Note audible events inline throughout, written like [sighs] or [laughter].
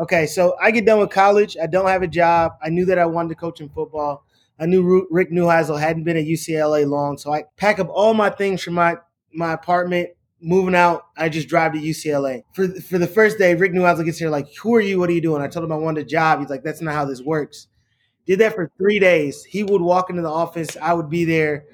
Okay, so I get done with college. I don't have a job. I knew that I wanted to coach in football. I knew Rick Neuheisel hadn't been at UCLA long, so I pack up all my things from my my apartment, moving out. I just drive to UCLA for for the first day. Rick Neuheisel gets here like, "Who are you? What are you doing?" I told him I wanted a job. He's like, "That's not how this works." Did that for three days. He would walk into the office. I would be there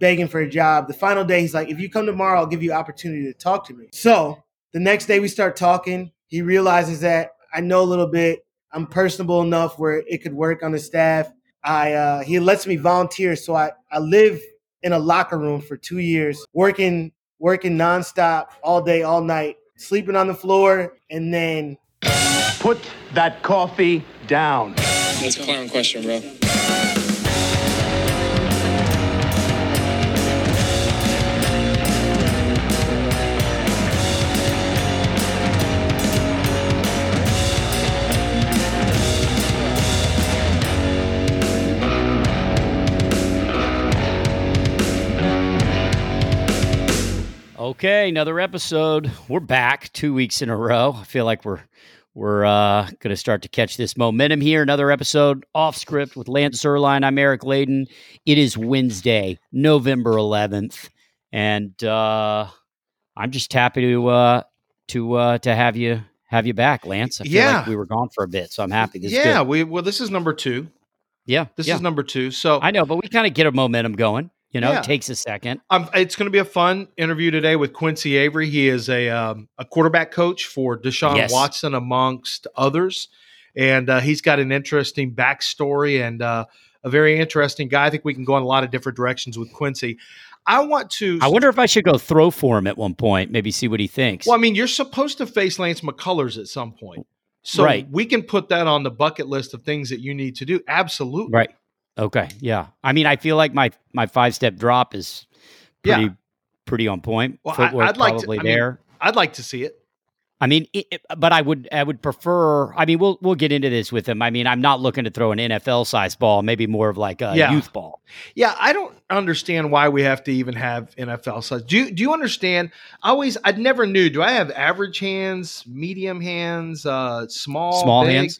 begging for a job. The final day, he's like, "If you come tomorrow, I'll give you opportunity to talk to me." So the next day, we start talking. He realizes that I know a little bit. I'm personable enough where it could work on the staff. I uh, he lets me volunteer, so I I live in a locker room for two years, working working nonstop all day, all night, sleeping on the floor, and then Put that coffee down. That's a clown question, bro. Okay, another episode. We're back two weeks in a row. I feel like we're we're uh, going to start to catch this momentum here. Another episode off script with Lance Zierlein. I'm Eric Layden. It is Wednesday, November 11th, and uh, I'm just happy to uh, to uh, to have you have you back, Lance. I feel Yeah. like we were gone for a bit, so I'm happy. This is yeah, we well, this is number two. yeah, This yeah. is number two. So I know, but we kind of get a momentum going. You know, Yeah. it takes a second. um, it's going to be a fun interview today with Quincy Avery. He is a um, a quarterback coach for Deshaun Yes. Watson, amongst others, and uh, he's got an interesting backstory and uh, a very interesting guy. I think we can go in a lot of different directions with Quincy. I want to. I wonder if I should go throw for him at one point, maybe see what he thinks. Well, I mean, you're supposed to face Lance McCullers at some point, so Right. we can put that on the bucket list of things that you need to do. Absolutely, Right. Okay. Yeah. I mean, I feel like my my five step drop is pretty Yeah. pretty on point. Well, I- Footwork I'd like to- probably I mean, there. I'd like to see it. I mean, it, it- but I would I would prefer. I mean, we'll we'll get into this with him. I mean, I'm not looking to throw an NFL size ball. Maybe more of like a Yeah. youth ball. Yeah, I don't understand why we have to even have NFL size. Do you, do you understand? I always, I never knew. Do I have average hands, medium hands, uh, small, Small big? hands.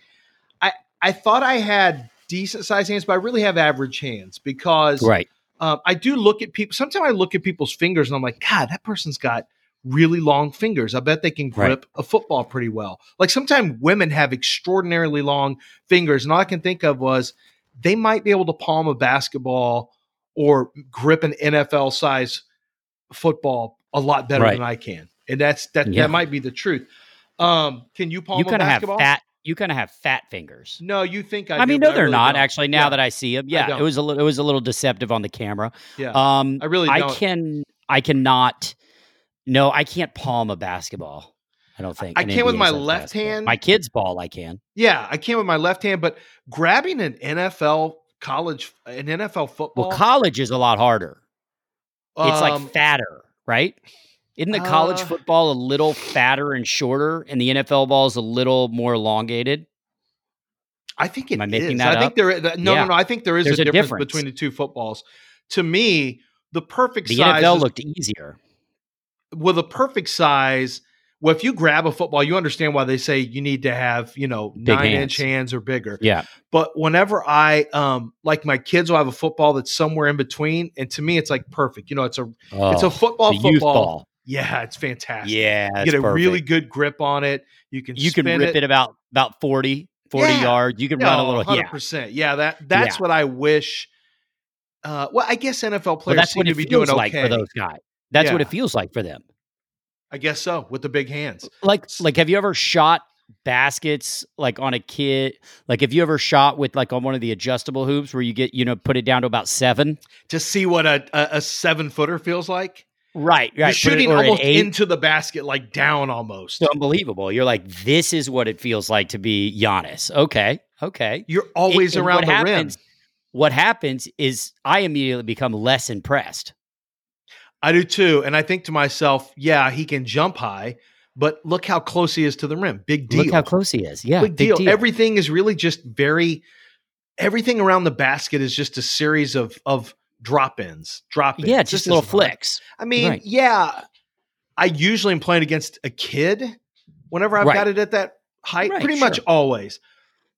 I thought I had decent sized hands, but I really have average hands because Right. um, I do look at people. Sometimes I look at people's fingers and I'm like, God, that person's got really long fingers. I bet they can Right. grip a football pretty well. Like sometimes women have extraordinarily long fingers, and all I can think of was they might be able to palm a basketball or grip an NFL size football a lot better Right. than I can. And that's that Yeah. that might be the truth. Um, can you palm You a kind of have fat. You kind of have fat fingers. No, you think I? I, do, mean, no, they're really not don't. actually. Now Yeah. that I see them, yeah, it was a little. It was a little deceptive on the camera. yeah, Um, I really I don't. can. I cannot. No, I can't palm a basketball. I don't think I an can with my left basketball. hand. My kid's ball, I can. Yeah, I can with my left hand, but grabbing an NFL college, an NFL football, Well, college is a lot harder. It's um, like fatter, right? Isn't the college Uh, football a little fatter and shorter, and the NFL ball is a little more elongated? I think it Am I making is. that I think up? there. is- No, Yeah. no, no. I think there is There's a a difference, difference. between the two footballs. To me, the perfect The size. NFL is- looked easier. well, the perfect size. Well, if you grab a football, you understand why they say you need to have you know Big nine hands. inch hands or bigger. Yeah, But whenever I um like my kids will have a football that's somewhere in between, and to me, it's like perfect. You know, it's a it's Oh, a football football. Yeah, it's fantastic. Yeah, you get a really good grip on it. You can You can rip it. about about 40, 40 Yeah. yards. You can run a little. hundred Yeah, percent. Yeah, that that's Yeah. what I wish. Uh, well, I guess NFL well, players that's seem what to it be doing feels like okay. for those guys. That's what it feels like for them. I guess so with the big hands. like like have you ever shot baskets like on a kid like have you ever shot with like on one of the adjustable hoops where you get you know put it down to about seven To see what a a, a seven footer feels like. Right You're right shooting almost into the basket, like down almost. It's unbelievable you're like this is what it feels like to be Giannis okay okay You're always and around the happens, rim. what happens is I immediately become less impressed I do too, and I think to myself, yeah, he can jump high, but look how close he is to the rim. Big deal. look how close he is yeah big, deal. Everything is really just very. Everything around the basket is just a series of of drop ins, drop ins. yeah just little flicks I mean, Right. yeah, I usually am playing against a kid whenever I've Right. got it at that height, Right, pretty much always.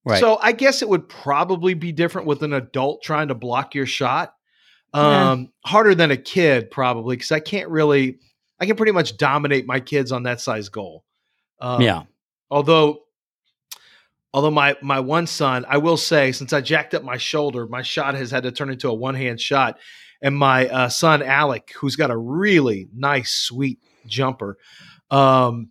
Right. So I guess it would probably be different with an adult trying to block your shot. Yeah. Um, harder than a kid probably because I can't really. I can pretty much dominate my kids on that size goal. Um, yeah. Although, although my my one son, I will say, since I jacked up my shoulder, my shot has had to turn into a one hand shot. And my uh, son Alec, who's got a really nice, sweet jumper, um,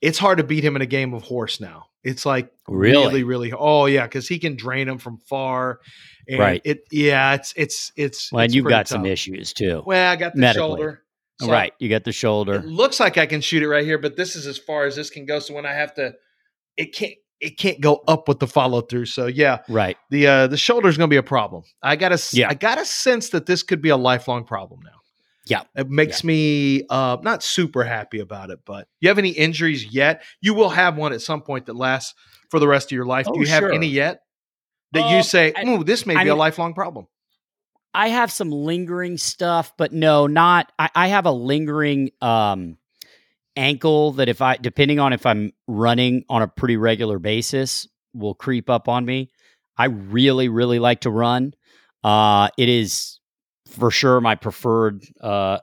it's hard to beat him in a game of horse now. It's like Really? really, really. Oh yeah, because he can drain them from far. And Right. It yeah, it's it's it's. Well, and it's you've pretty got some issues too. Well, I got the medically. shoulder. So right. You got the shoulder. looks like I can shoot it right here, but this is as far as this can go. So when I have to, it can't it can't go up with the follow through. So yeah, Right. the uh the shoulder is going to be a problem. I got to Yeah. I got a sense that this could be a lifelong problem now. Yeah. It makes me uh not super happy about it, but you have any injuries yet? You will have one at some point that lasts for the rest of your life. Oh, Do you have any yet? That Uh, you say, I- "Ooh, this may I be a lifelong problem." I have some lingering stuff, but no, not. I, I have a lingering um, ankle that if I, depending on if I'm running on a pretty regular basis, will creep up on me. I really, really like to run. Uh, it is for sure my preferred uh,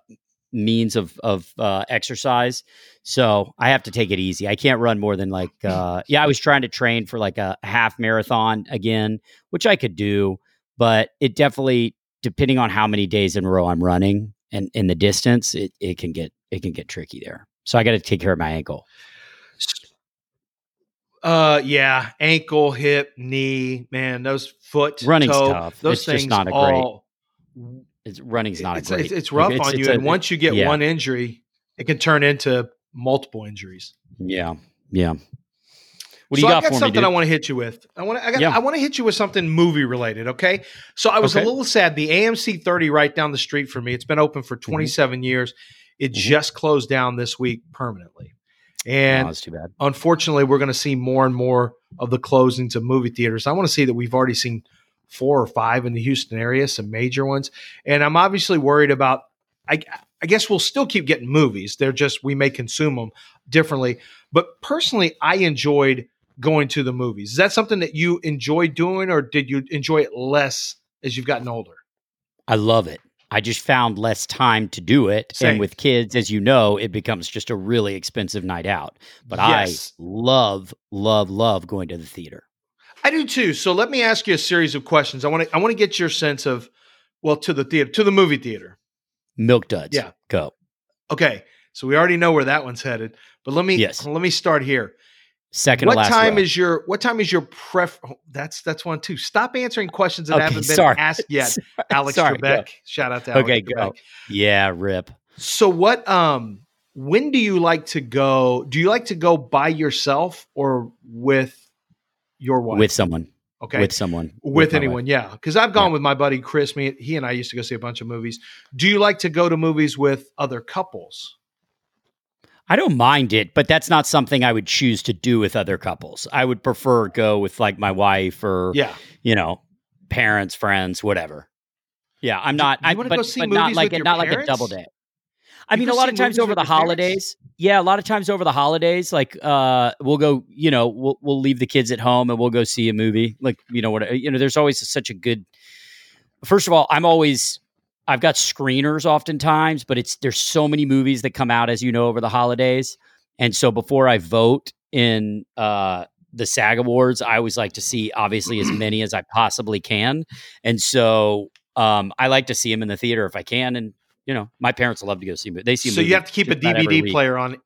means of of uh, exercise. So I have to take it easy. I can't run more than like [laughs] uh, yeah. I was trying to train for like a half marathon again, which I could do, but it definitely depending on how many days in a row I'm running and in the distance, it, it can get it can get tricky there. So I got to take care of my ankle. Uh, yeah, ankle, hip, knee, man, those foot, Running's toe, tough. Those It's things just not a great- It's running's not it's, a great. it's, it's rough like, on you, a- and once you get yeah. one injury, it can turn into multiple injuries. yeah, yeah. What do so you I got, got for me, something? I want to hit you with. I want to. I, got, Yeah. I want to hit you with something movie related. Okay. So I was Okay. a little sad. The AMC 30 right down the street from me. It's been open Mm-hmm. for 27 years. It Mhm. just closed down this week permanently, and that's too bad. unfortunately, we're going to see more and more of the closings of movie theaters. I want to see that we've already seen four or five in the Houston area, some major ones, and I'm obviously worried about. I, I guess we'll still keep getting movies. They're just we may consume them differently. But personally, I enjoyed going to the movies. Is that something that you enjoy doing, or did you enjoy it less as you've gotten older? I love it. I just found less time to do it, Same. and with kids, as you know, it becomes just a really expensive night out. But Yes. I love, love, love going to the theater. I do too. So let me ask you a series of questions. I want to I want to get your sense of well to the theater to the movie theater. Milk duds. Yeah. go. Okay, so we already know where that one's headed. But let me Yes. let me start here. Second what to last. time row. is your what time is your pref? oh, that's that's one too. Stop answering questions that Okay, haven't been sorry. asked [laughs] yet. Alex Sorry, go. Trebek. Shout out to Alex Okay, Trebek. go. Yeah, rip. So what um when do you like to go? Do you like to go by yourself or with your wife? With someone. okay. With someone. with, wife. anyone, yeah. Because I've gone Yeah. with my buddy Chris. Me, he and I used to go see a bunch of movies. Do you like to go to movies with other couples? I don't mind it, but that's not something I would choose to do with other couples. I would prefer go with like my wife or Yeah. you know, parents, friends, whatever. Yeah, I'm not. I but, go see but not like a, not like a double day. I You mean, a lot of times over the your parents? holidays. Yeah, a lot of times over the holidays, like uh, we'll go. You know, we'll we'll leave the kids at home and we'll go see a movie. Like you know what? You know, there's always such a good. First of all, I'm always. I've got screeners oftentimes, but it's there's so many movies that come out as you know over the holidays, and so before I vote in uh, the SAG Awards, I always like to see obviously as [clears throat] many as I possibly can, and so um, I like to see them in the theater if I can, and you know my parents love to go see. mo- They see. So you have to keep a just about every DVD player on.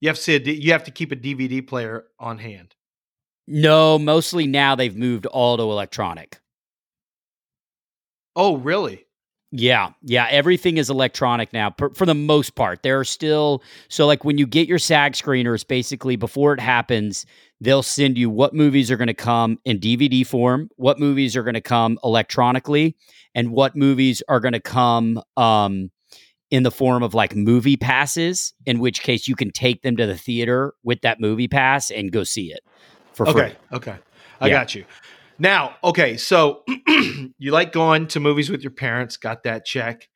You have to see a you have to keep a DVD player on hand. No, mostly now they've moved all to electronic. Oh, really? Yeah, yeah, everything is electronic now per, for the most part. There are still so like when you get your SAG screeners, basically before it happens, they'll send you what movies are going to come in DVD form, what movies are going to come electronically, and what movies are going to come um, in the form of like movie passes. In which case, you can take them to the theater with that movie pass and go see it for free. Okay. Okay. I Yeah. got you. Now, okay, so [clears throat] you like going to movies with your parents, got that check.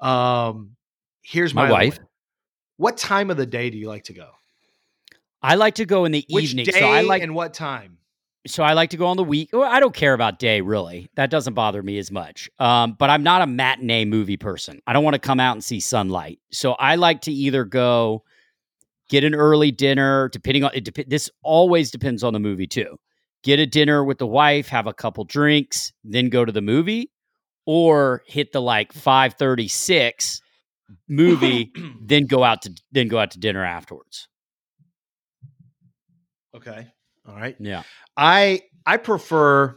Um here's My my, wife. one. What time of the day do you like to go? I like to go in the Which evening. so I like and what time? so I like to go on the week. Well, I don't care about day really. That doesn't bother me as much. Um, but I'm not a matinee movie person. I don't want to come out and see sunlight. So I like to either go get an early dinner, depending on it. Dep- this always depends on the movie too. Get a dinner with the wife, have a couple drinks, then go to the movie, or hit the like five thirty six movie, [clears throat] then go out to then go out to dinner afterwards. Okay. All right. Yeah. I I prefer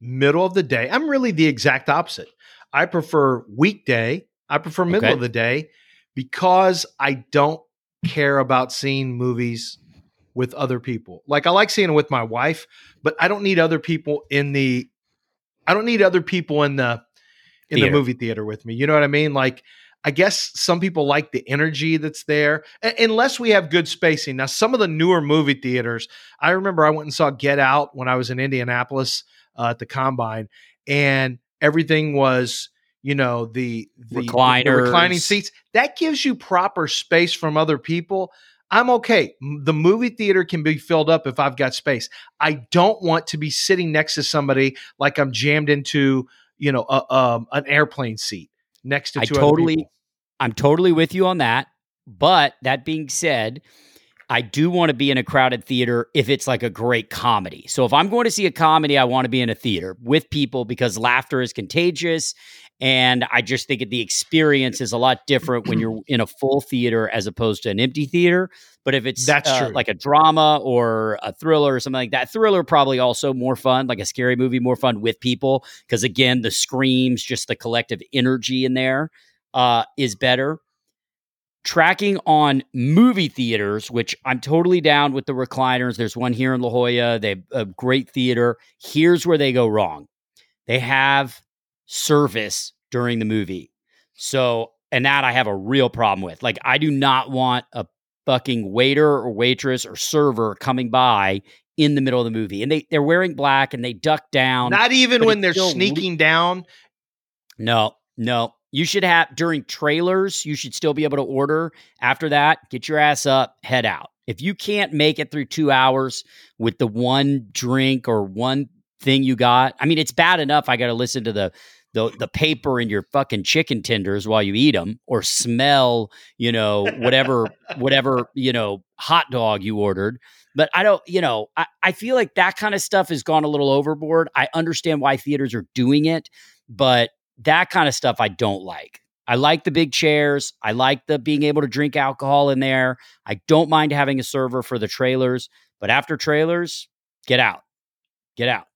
middle of the day. I'm really the exact opposite. I prefer weekday. I prefer middle Okay. of the day because I don't care about seeing movies with other people. Like I like seeing it with my wife, but I don't need other people in the I don't need other people in the in Theater. the movie theater with me. You know what I mean? Like I guess some people like the energy that's there, a- unless we have good spacing. Now, some of the newer movie theaters, I remember I went and saw Get Out when I was in Indianapolis uh, at the Combine, and everything was, you know, the, the the reclining seats. That gives you proper space from other people. I'm okay. The movie theater can be filled up if I've got space. I don't want to be sitting next to somebody like I'm jammed into, you know, a, um, an airplane seat next to I totally-. I'm totally with you on that. But that being said, I do want to be in a crowded theater if it's like a great comedy. So if I'm going to see a comedy, I want to be in a theater with people because laughter is contagious. And I just think the experience is a lot different when you're [clears throat] in a full theater as opposed to an empty theater. But if it's That's uh, true. like a drama or a thriller or something like that, thriller probably also more fun, like a scary movie, more fun with people. Because again, the screams, just the collective energy in there uh, is better. Tracking on movie theaters, which I'm totally down with the recliners. There's one here in La Jolla. They have a great theater. Here's where they go wrong. They have service during the movie. So, and that I have a real problem with. Like, I do not want a fucking waiter or waitress or server coming by in the middle of the movie. And they, they're wearing black and they duck down. Not even when they're still le- sneaking down. No, no. You should have during trailers, you should still be able to order. After that, get your ass up, head out. If you can't make it through two hours with the one drink or one thing you got, I mean, it's bad enough I got to listen to the, the the paper in your fucking chicken tenders while you eat them, or smell, you know, whatever whatever you know hot dog you ordered. But I don't, you know, I, I feel like that kind of stuff has gone a little overboard. I understand why theaters are doing it, but that kind of stuff I don't like. I like the big chairs. I like the being able to drink alcohol in there. I don't mind having a server for the trailers, but after trailers, get out. Get out.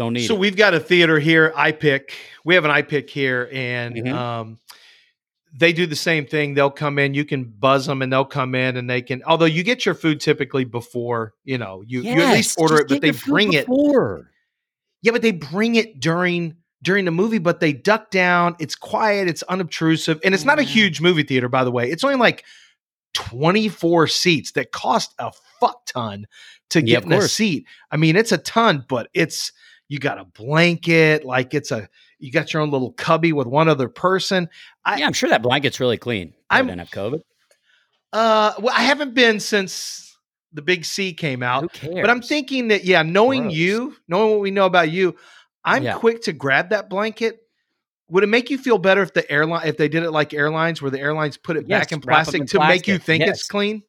Don't need So it. we've got a theater here, iPic. We have an iPic here, and Mhm. um, they do the same thing. They'll come in, you can buzz them, and they'll come in, and they can. Although you get your food typically before, you know, you, you at least order it, but they your food bring it. before. Yeah, but they bring it during during the movie, but they duck down. It's quiet, it's unobtrusive, and it's not a huge movie theater, by the way. It's only like 24 seats that cost a fuck ton to get of in a seat. I mean, it's a ton, but it's you got a blanket, like it's a you got your own little cubby with one other person. I- yeah, I'm sure that blanket's really clean. I didn't have COVID. Uh well, I haven't been since the big C came out. Who cares? But I'm thinking that, yeah, knowing Gross. you, knowing what we know about you, I'm Yeah. quick to grab that blanket. Would it make you feel better if the airline, if they did it like airlines, where the airlines put it Yes, back in plastic in to make you think Yes. it's clean?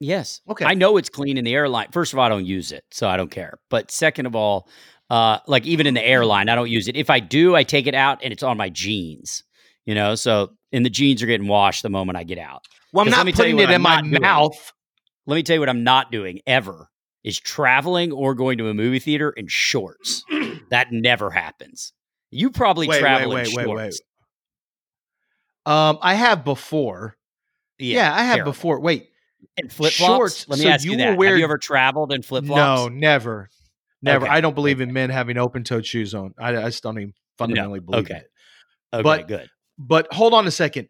Yes. Okay. I know it's clean in the airline. First of all, I don't use it, so I don't care. But second of all, uh, like even in the airline, I don't use it. If I do, I take it out and it's on my jeans. You know, so and the jeans are getting washed the moment I get out. Well, I'm not me tell you putting it I'm in my not doing. mouth. Let me tell you what I'm not doing ever is traveling or going to a movie theater in shorts. [clears throat] that never happens. You probably Wait, travel wait, in wait, shorts. wait, wait. Um, I have before. Yeah, I have terrible. before. Wait, in flip flops. Let me so ask you, you that. Have you ever traveled in flip flops? no, never, never. Okay, I don't believe in men having open-toed shoes on. I, I just don't even fundamentally believe okay. it. Okay, but- good. But hold on a second.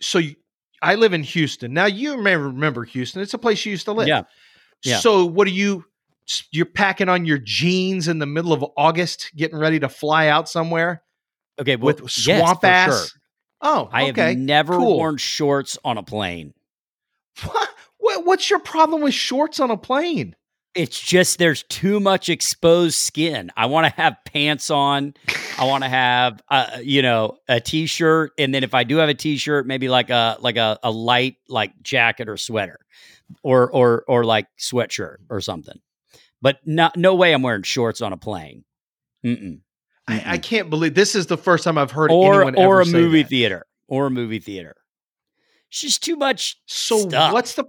So you, I live in Houston. Now you may remember Houston. It's a place you used to live. Yeah. Yeah. So what are you? You're packing on your jeans in the middle of August, getting ready to fly out somewhere Okay, well, with yes, swamp for ass. sure. Oh, I have never cool. worn shorts on a plane. What? [laughs] What, what's your problem with shorts on a plane? It's just there's too much exposed skin. I want to have pants on. I want to have, uh, you know, a t-shirt, and then if I do have a t-shirt, maybe like a like a, a light like jacket or sweater, or or or like sweatshirt or something. But not no way I'm wearing shorts on a plane. Mm-mm. I, I can't believe this is the first time I've heard or anyone or ever a movie that. theater or a movie theater. It's just too much. So stuff. what's the?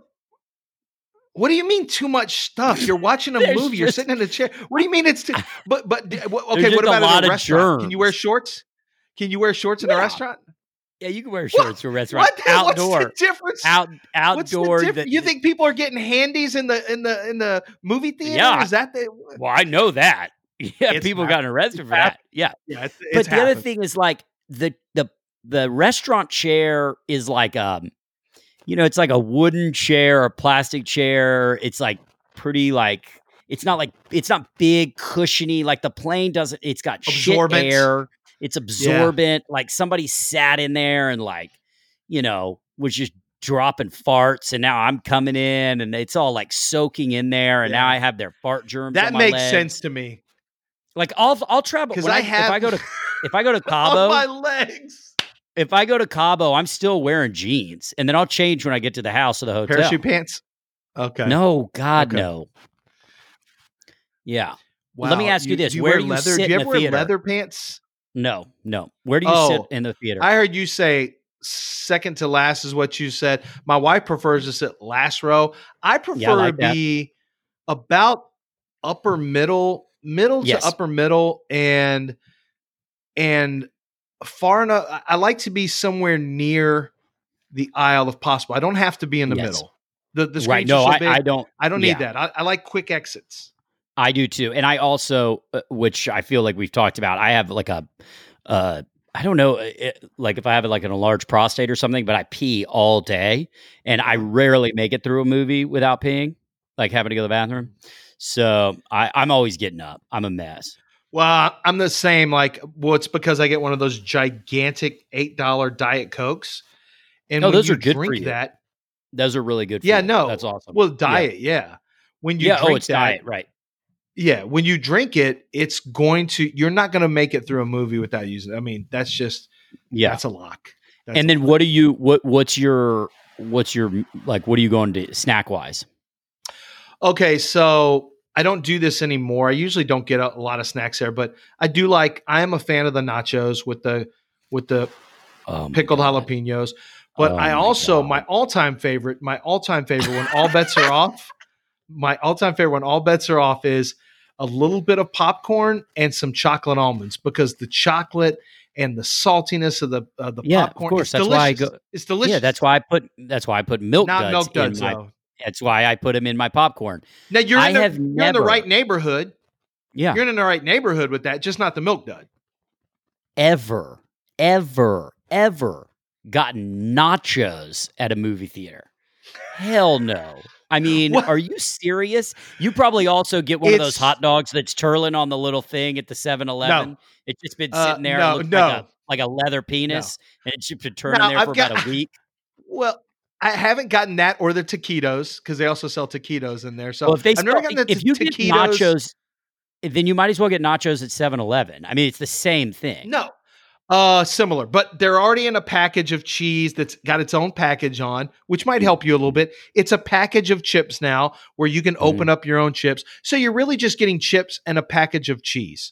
What do you mean too much stuff? You're watching a [laughs] movie. You're sitting in a chair. What do you mean it's too? [laughs] But but okay. What a about lot in of a restaurant? Can you wear shorts? Can you wear shorts in a restaurant? Yeah, you can wear shorts to a restaurant. What? Outdoor, What's the difference? out outdoor. diff- that- you think people are getting handies in the in the in the movie theater? Yeah. Is that the? Well, I know that. [laughs] Yeah, It's people hap- got arrested for that. Yeah, Yeah, it's, but it's the other thing is like the the the restaurant chair is like um, you know, it's like a wooden chair or plastic chair. It's like pretty like it's not like it's not big cushiony like the plane doesn't. It's got shit Absorbent. air. It's absorbent. Like somebody sat in there and like you know was just dropping farts and now I'm coming in and it's all like soaking in there and now I have their fart germs. that on my makes legs. sense to me Like I'll I'll travel because I, I, have if I go to if I go to [laughs] on Cabo my legs if I go to Cabo I'm still wearing jeans and then I'll change when I get to the house or the hotel. parachute pants. Okay. No, God Okay. no. Yeah, Let me ask you this, you where do you leather? sit do you in ever the wear theater? leather pants? no, no. Where do you Oh, sit in the theater? I heard you say second to last is what you said. My wife prefers to sit last row. I prefer like to that. be about upper middle, middle Yes. to upper middle, and and far enough. I- like to be somewhere near the aisle if possible. I don't have to be in the Yes. middle. The the right? No, I. I don't. I don't need yeah. that. I, I like quick exits. I do too, and I also, uh, which I feel like we've talked about. I have like a, uh, I don't know, it, like if I have like an enlarged prostate or something, but I pee all day, and I rarely make it through a movie without peeing, like having to go to the bathroom. So I, I'm always getting up. I'm a mess. Well, I'm the same. Like, well, it's because I get one of those gigantic eight dollar diet cokes, and Oh, when those you are good for you. that. Those are really good. For Yeah, you. no, that's awesome. Well, diet, yeah. When you yeah. Oh, drink Oh, it's that, diet, right? yeah. When you drink it, it's going to. You're not going to make it through a movie without using. it. I mean, that's just Yeah. that's a lock. That's and a then lock. what do you what what's your what's your like what are you going to snack wise? Okay, so I don't do this anymore. I usually don't get a, a lot of snacks there, but I do like. I am a fan of the nachos with the with the Oh, pickled God. jalapenos. But Oh I also God. my all time favorite, my all time favorite when all bets are off, my all time favorite when all bets are off is a little bit of popcorn and some chocolate almonds because the chocolate and the saltiness of the uh, the Yeah, of popcorn. course. It's That's delicious. why I go- it's delicious. Yeah, that's why I put that's why I put milk not duds milk duds in my. though. That's why I put them in my popcorn. Now you're in the, you're in the right neighborhood. Yeah, You're in the right neighborhood with that, just not the milk dud. ever, ever, ever gotten nachos at a movie theater? Hell no. I mean, What? are you serious? You probably also get one of those hot dogs that's turling on the little thing at the 7-Eleven. It's just been Uh, sitting there. no, no. like a like a leather penis, and it's just been turning No, there I've for got- about a week. [laughs] Well, I haven't gotten that or the taquitos because they also sell taquitos in there. So well, if they I've never sell- gotten the if you get nachos, then you might as well get nachos at 7-Eleven. I mean, it's the same thing. No. Uh similar, but they're already in a package of cheese that's got its own package on, which might help you a little bit. It's a package of chips now where you can Mm-hmm. open up your own chips. So you're really just getting chips and a package of cheese.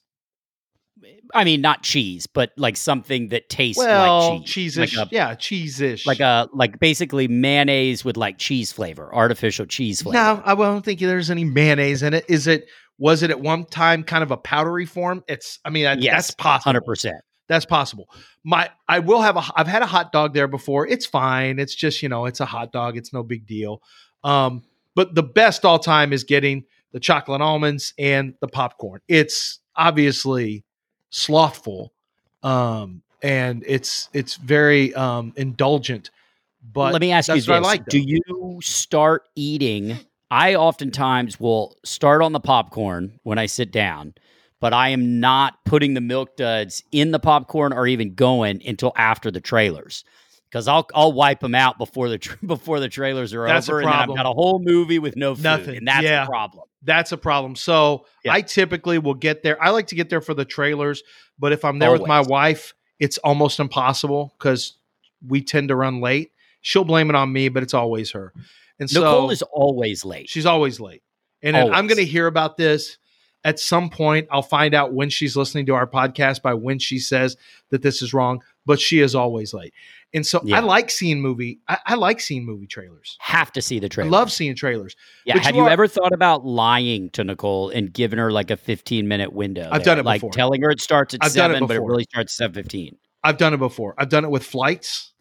I mean, not cheese, but like something that tastes Well, like cheese, cheese-ish. like a, yeah, cheese-ish. like a like basically mayonnaise with like cheese flavor, artificial cheese flavor. No, I don't think there's any mayonnaise in it. Is it was it at one time kind of a powdery form? It's I mean, yes, that's possible. hundred percent. That's possible. My I will have a I've had a hot dog there before. It's fine. It's just, you know, it's a hot dog. It's no big deal. Um, but the best all time is getting the chocolate almonds and the popcorn. It's obviously slothful. Um, and it's it's very um indulgent. But Let me ask you this: like, Do you start eating? I oftentimes will start on the popcorn when I sit down, but I am not putting the milk duds in the popcorn or even going until after the trailers. because I'll I'll wipe them out before the tra- [laughs] before the trailers are That's over, and I've got a whole movie with no food, Nothing. and that's Yeah. a problem. That's a problem. So Yeah. I typically will get there. I like to get there for the trailers, but if I'm there with my wife, it's almost impossible because we tend to run late. She'll blame it on me, but it's always her. And Nicole so is always late. she's always late. And then I'm going to hear about this at some point. I'll find out when she's listening to our podcast by when she says that this is wrong, but she is always late. And so Yeah. I like seeing movie. I, I like seeing movie trailers. Have to see the I trailer. love seeing trailers. Yeah. but Have you you, ever thought about lying to Nicole and giving her like a 15 minute window? I've there? done it like before. telling her it starts at I've done it seven, but it really starts at seven fifteen. I've done it before. I've done it with flights.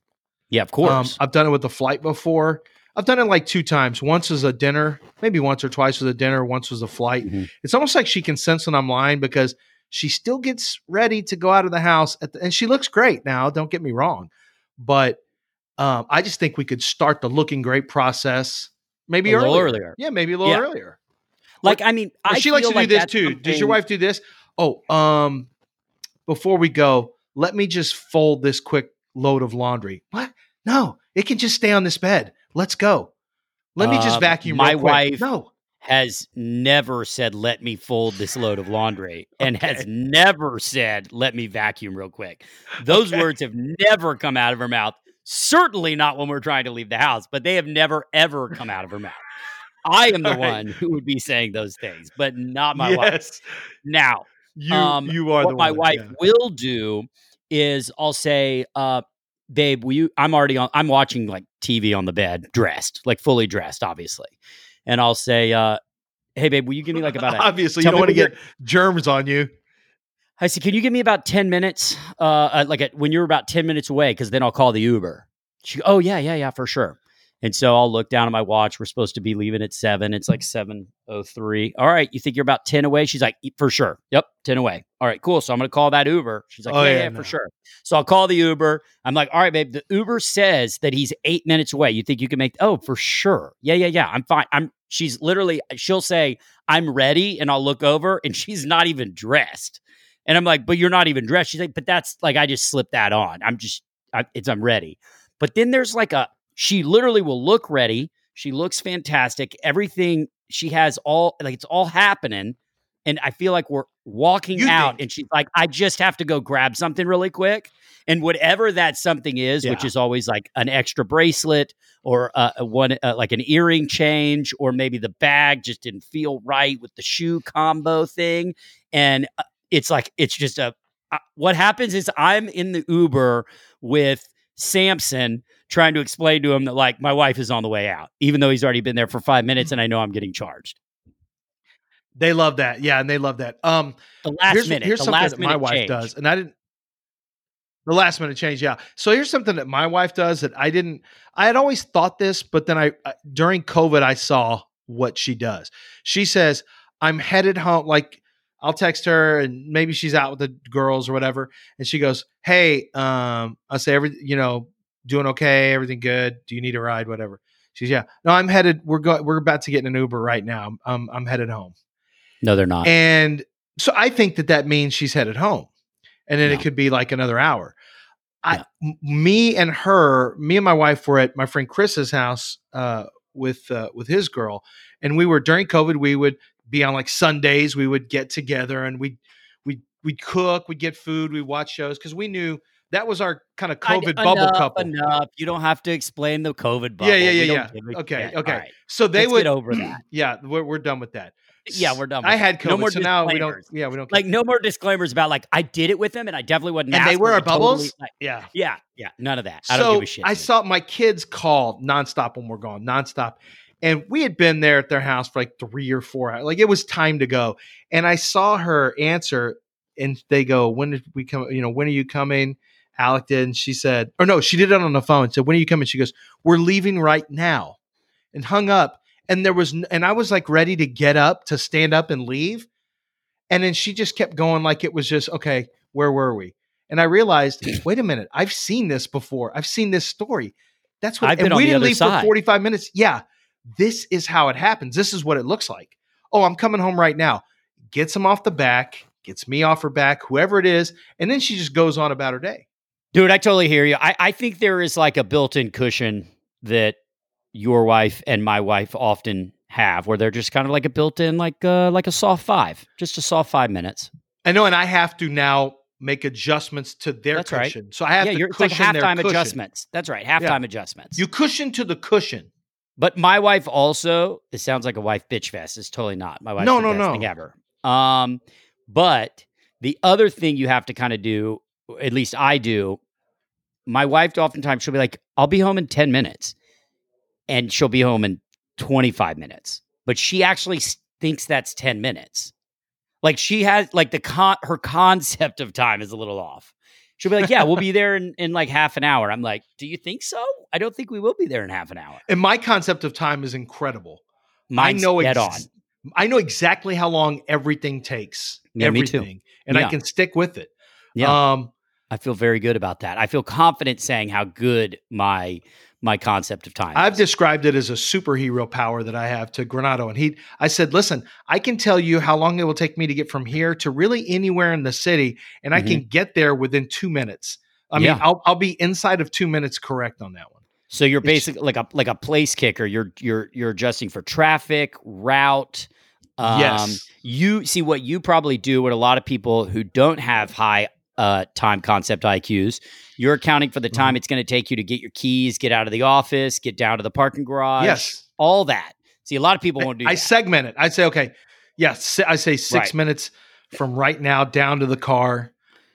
Yeah, of course. Um, I've done it with the flight before. I've done it like two times. Once as a dinner, maybe once or twice was a dinner. Once was a flight. Mhm. It's almost like she can sense when I'm lying because she still gets ready to go out of the house, at the, and she looks great now. Don't get me wrong, but um, I just think we could start the looking great process maybe A little earlier. earlier. Yeah, maybe a little Yeah. earlier. like, I mean, I she likes to like do this too. Does your wife do this? Oh, um, before we go, let me just fold this quick load of laundry. What? No, it can just stay on this bed. Let's go. Let me just Um, vacuum. my wife- No, has never said, let me fold this load of laundry, [laughs] and has never said, let me vacuum real quick. Those Okay. words have never come out of her mouth. Certainly not when we're trying to leave the house, but they have never, ever come out of her mouth. I am the right. one who would be saying those things, but not my wife. Now, you um, you are what my one, wife yeah. will do is I'll say, uh, babe, will you I'm already on I'm watching like TV on the bed, dressed, like fully dressed, obviously. And I'll say, uh, hey babe, will you give me like about a [laughs] Obviously, you don't want to get germs on you. I said, can you give me about 10 minutes? Uh, like at, when you're about 10 minutes away, because then I'll call the Uber. She, oh yeah, yeah, yeah, for sure. And so I'll look down at my watch. We're supposed to be leaving at seven. It's like seven oh three. All right, you think you're about ten away? She's like, for sure. Yep, ten away. All right, cool. So I'm gonna call that Uber. She's like, Oh, yeah, yeah, yeah, no. for sure. So I'll call the Uber. I'm like, all right, babe. The Uber says that he's eight minutes away. You think you can make? Oh, for sure. Yeah, yeah, yeah. I'm fine. I'm. She's literally. She'll say, I'm ready, and I'll look over, and [laughs] she's not even dressed. And I'm like, but you're not even dressed. She's like, but that's like I just slipped that on. I'm just. I, it's I'm ready. But then there's like a. She literally will look ready. She looks fantastic. Everything she has all like it's all happening. And I feel like we're walking You out, think- and she's like, I just have to go grab something really quick. And whatever that something is, which is always like an extra bracelet or uh, one, uh, like an earring change, or maybe the bag just didn't feel right with the shoe combo thing. And uh, it's like, it's just a, uh, what happens is I'm in the Uber with Samson trying to explain to him that like my wife is on the way out, even though he's already been there for five minutes and I know I'm getting charged. They love that. Yeah, and they love that. Um, The last here's, minute, here's the something last that minute my wife change. does, and I didn't. The last minute change, yeah. So here's something that my wife does that I didn't. I had always thought this, but then I I- during COVID I saw what she does. She says, "I'm headed home." Like I'll text her, and maybe she's out with the girls or whatever, and she goes, "Hey, um, I say every, you know, doing okay, everything good. Do you need a ride, whatever?" She's, "Yeah, no, I'm headed. We're going. We're about to get in an Uber right now. I'm, I'm headed home." No, they're not. And so I think that that means she's headed home. And then No. it could be like another hour. I, No. me and her, me and my wife were at my friend Chris's house uh, with uh, with his girl, and we were during COVID. We would be on like Sundays. We would get together and we we we'd cook, we'd get food, we watch shows because we knew that was our kind of COVID bubble couple. Enough. You don't have to explain the COVID bubble. Yeah, yeah, yeah, yeah. Okay, okay. Right. So they Let's would get over that. [clears throat] Yeah, we're, we're done with that. Yeah, we're done. With I had COVID, no more so now we don't. Yeah, we don't. Like no more disclaimers about like I did it with them and I definitely wasn't. and they were our I totally- bubbles. like, yeah. yeah, yeah. None of that. I so don't give a shit. I saw my kids call nonstop when we're gone, nonstop. And we had been there at their house for like three or four hours. Like it was time to go. And I saw her answer and they go, When did we come? You know, when are you coming? Alec did. And she said, or no, she did it on the phone. Said, When are you coming? She goes, We're leaving right now. And hung up. And there was, and I was like ready to get up to stand up and leave. And then she just kept going like it was just, okay, where were we? And I realized, [clears throat] wait a minute, I've seen this before. I've seen this story. That's what I've been and on we didn't leave side. for 45 minutes. Yeah. This is how it happens. This is what it looks like. Oh, I'm coming home right now. Gets him off the back, gets me off her back, whoever it is, and then she just goes on about her day. Dude, I totally hear you. I, I think there is like a built-in cushion that your wife and my wife often have, where they're just kind of like a built-in, like uh, like a soft five, just a soft five minutes. I know, and I have to now make adjustments to their That's right. cushion. So I have yeah, to you're, it's like cushion their halftime cushion. adjustments. That's right, halftime adjustments. You cushion to the cushion. But my wife also, it sounds like a wife bitch fest. It's totally not. My wife. No, no, no. thing ever. Um, but the other thing you have to kind of do, at least I do, my wife oftentimes she'll be like, I'll be home in 10 minutes. And she'll be home in 25 minutes. But she actually thinks that's 10 minutes. Like she has like the con her concept of time is a little off. She'll be like, Yeah, we'll be there in, in like half an hour. I'm like, Do you think so? I don't think we will be there in half an hour. And my concept of time is incredible. Mine's I know dead ex- on. I know exactly how long everything takes. Yeah, me too. everything. And I can stick with it. Yeah. Um, I feel very good about that. I feel confident saying how good my my concept of time. I've is. described it as a superhero power that I have to Granado. And he, I said, listen, I can tell you how long it will take me to get from here to really anywhere in the city, and I can get there within two minutes. I mean, Mm-hmm. I'll, I'll be inside of two minutes correct on that one. so you're basically like a like a place kicker. You're you're you're adjusting for traffic, route. Um, yes. You see what you probably do. What a lot of people who don't have high uh, time concept IQs, you're accounting for the time Mm-hmm. it's going to take you to get your keys, get out of the office, get down to the parking garage. Yes. all that. See, a lot of people won't do I that. segment it. I say, okay, yes, I say six Right. minutes from right now down to the car.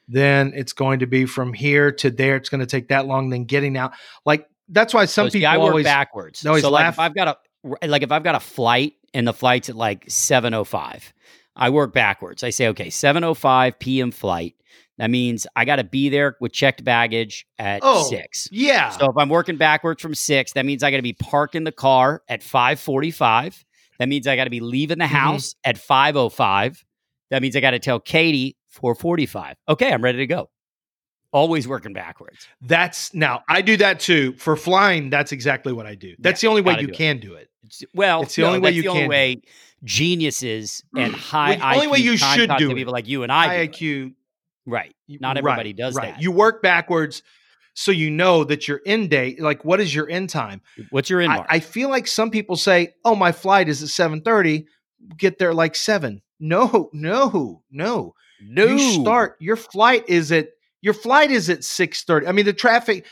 Then it's going to be from here to there. It's going to take that long. Then getting out, like that's why some So, see, people I work always backwards. always so like if I've got a like if I've got a flight and the flight's at like seven oh five, I work backwards. I say, okay, seven oh five p.m. flight. That means I got to be there with checked baggage at Oh, six. Yeah. So if I'm working backwards from six, that means I got to be parking the car at five forty five. That means I got to be leaving the Mhm. house at five oh five. That means I got to tell Katie four forty five. Okay, I'm ready to go. Always working backwards. That's now I do that too. For flying, that's exactly what I do. That's the only way you do it. can do it. It's- Well, It's the no, only way you can way geniuses and high the only way IQ you should do it. people like you and I, High it. IQ. Right? Not right, everybody does right. that. You work backwards so you know that your end date, like what is your end time? What's your in I, mark? I feel like some people say, "Oh, my flight is at 7:30, get there like 7." No, no, no. no, You start your flight is at your flight is at 6:30. I mean, the traffic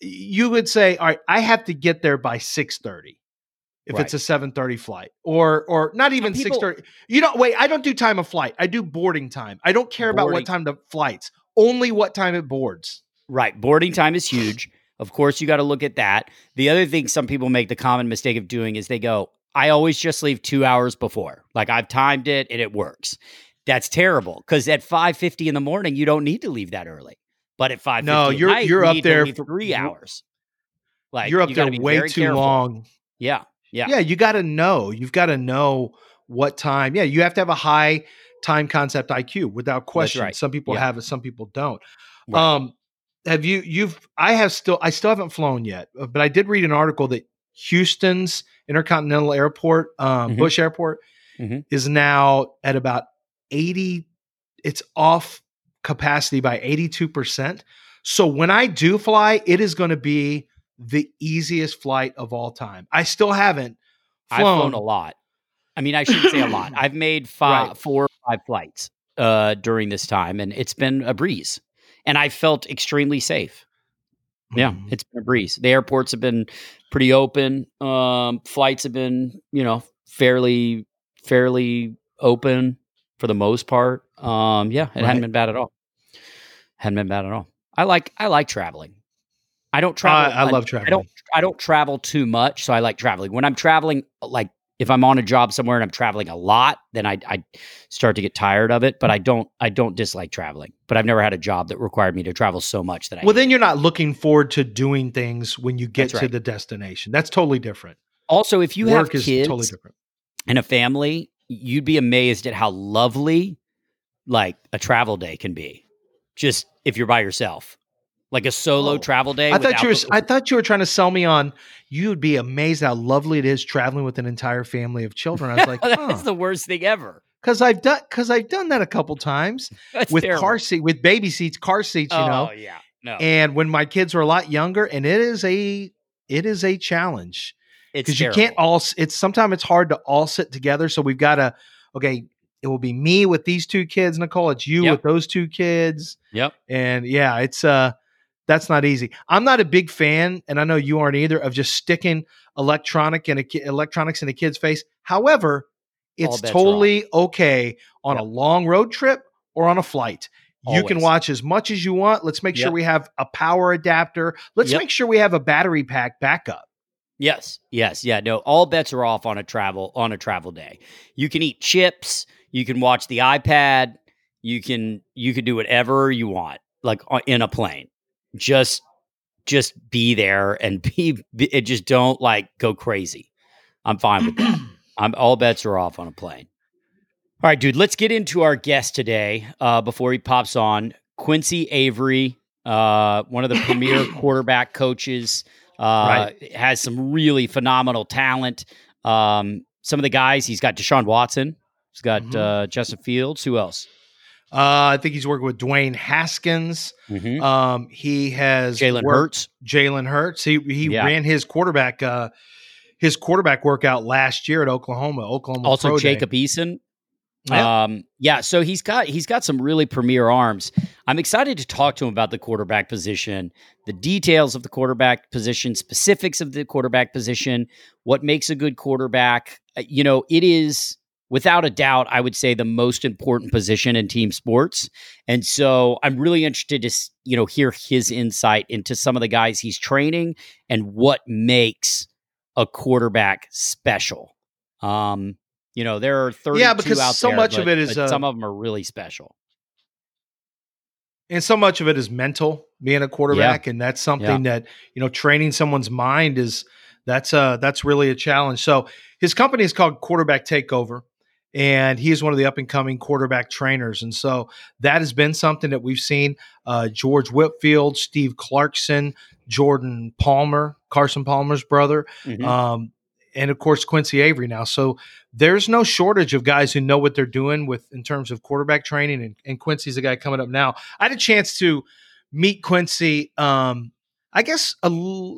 you would say, "All right, I have to get there by 6:30." If it's a 7:30 flight or or not even people- 6:30. You don't wait, I don't do time of flight. I do boarding time. I don't care about what time the flights. Only what time it boards. Right. Boarding time is huge. Of course, you got to look at that. The other thing some people make the common mistake of doing is they go, I always just leave two hours before. Like I've timed it and it works. That's terrible because at 5.50 in the morning, you don't need to leave that early. But at 5.50 No, you're- night, you're up there for- three hours. Like You're up you there way too careful. long. Yeah. Yeah. Yeah, you got to know. You've got to know what time. Yeah, you have to have a high time concept IQ without question. right. Some people Yeah. have it, some people don't. Right. Um have you you've I have still I still haven't flown yet, uh, but I did read an article that Houston's Intercontinental Airport, um Mhm. Bush Airport Mhm. is now at about 80 it's off capacity by 82%. So when I do fly, it is going to be the easiest flight of all time. I still haven't I've flown. flown a lot. I mean, I shouldn't say a lot. [laughs] I've made five, Right. four, or five flights uh, during this time, and it's been a breeze. And I felt extremely safe. Yeah, Mhm. it's been a breeze. The airports have been pretty open. Um, flights have been, you know, fairly, fairly open for the most part. Um, yeah, it Right. hadn't been bad at all. Hadn't been bad at all. I like, I like traveling. I don't travel. I, I love I traveling. don't I don't travel too much, so I like traveling. When I'm traveling, like if I'm on a job somewhere and I'm traveling a lot, then I I start to get tired of it. But mm. I don't I don't dislike traveling. But I've never had a job that required me to travel so much that I Well, then you're not looking forward to doing things when you get That's to right. the destination. That's totally different. also if you Work have is kids totally different. and a family, you'd be amazed at how lovely like a travel day can be. Just if you're by yourself. Like a solo Oh, travel day. I thought you were. the- I thought you were trying to sell me on. You'd be amazed how lovely it is traveling with an entire family of children. I was like, [laughs] that's the worst thing ever. because I've done because I've done that a couple times [laughs] That's with terrible. car seat with baby seats, car seats. You know. oh, know, yeah. no. And when my kids were a lot younger, and it is a it is a challenge it's because you can't all. It's sometimes it's hard to all sit together. So we've got to okay. It will be me with these two kids, Nicole. It's you Yep. with those two kids, Yep. and yeah, it's uh, that's not easy. I'm not a big fan, and I know you aren't either, of just sticking electronic in a ki- electronics in a kid's face. However, it's totally okay on Yep. a long road trip or on a flight. You can watch as much as you want. Let's make sure we have a power adapter. Let's Yep. make sure we have a battery pack backup. Yes, yes, yeah. No, all bets are off on a travel on a travel day. You can eat chips. You can watch the iPad. You can you can do whatever you want, like in a plane. Just just be there and [laughs] be, be it just don't like go crazy. I'm fine with that. [clears throat] I'm all bets are off on a plane. All right, dude. Let's get into our guest today. Uh, before he pops on, Quincy Avery, uh, one of the premier [clears throat] quarterback coaches, uh, has some really phenomenal talent. Um, some of the guys he's got Deshaun Watson, he's got Mhm. uh, Justin Fields. Who else? Uh, I think he's working with Dwayne Haskins. Mm-hmm. Um, he has Jalen Hurts. Jalen Hurts. He he Yeah. ran his quarterback uh, his quarterback workout last year at Oklahoma. Oklahoma Also Pro Day. Jacob Eason. Yeah. Um, yeah, so he's got he's got some really premier arms. I'm excited to talk to him about the quarterback position, the details of the quarterback position, specifics of the quarterback position, what makes a good quarterback. Uh, You know, it is without a doubt, I would say the most important position in team sports. And so I'm really interested to you know hear his insight into some of the guys he's training and what makes a quarterback special. Um, you know, there are 32 Yeah, because out so there, much of it is, but uh, some of them are really special. and so much of it is mental being a quarterback and that's something that you know training someone's mind is that's uh that's really a challenge so his company is called quarterback takeover and he is one of the up and coming quarterback trainers and so that has been something that we've seen uh george whitfield steve clarkson jordan palmer carson palmer's brother Mhm. um, and of course Quincy Avery now. So there's no shortage of guys who know what they're doing with in terms of quarterback training, and, and Quincy's a guy coming up now. I had a chance to meet Quincy. Um, I guess a,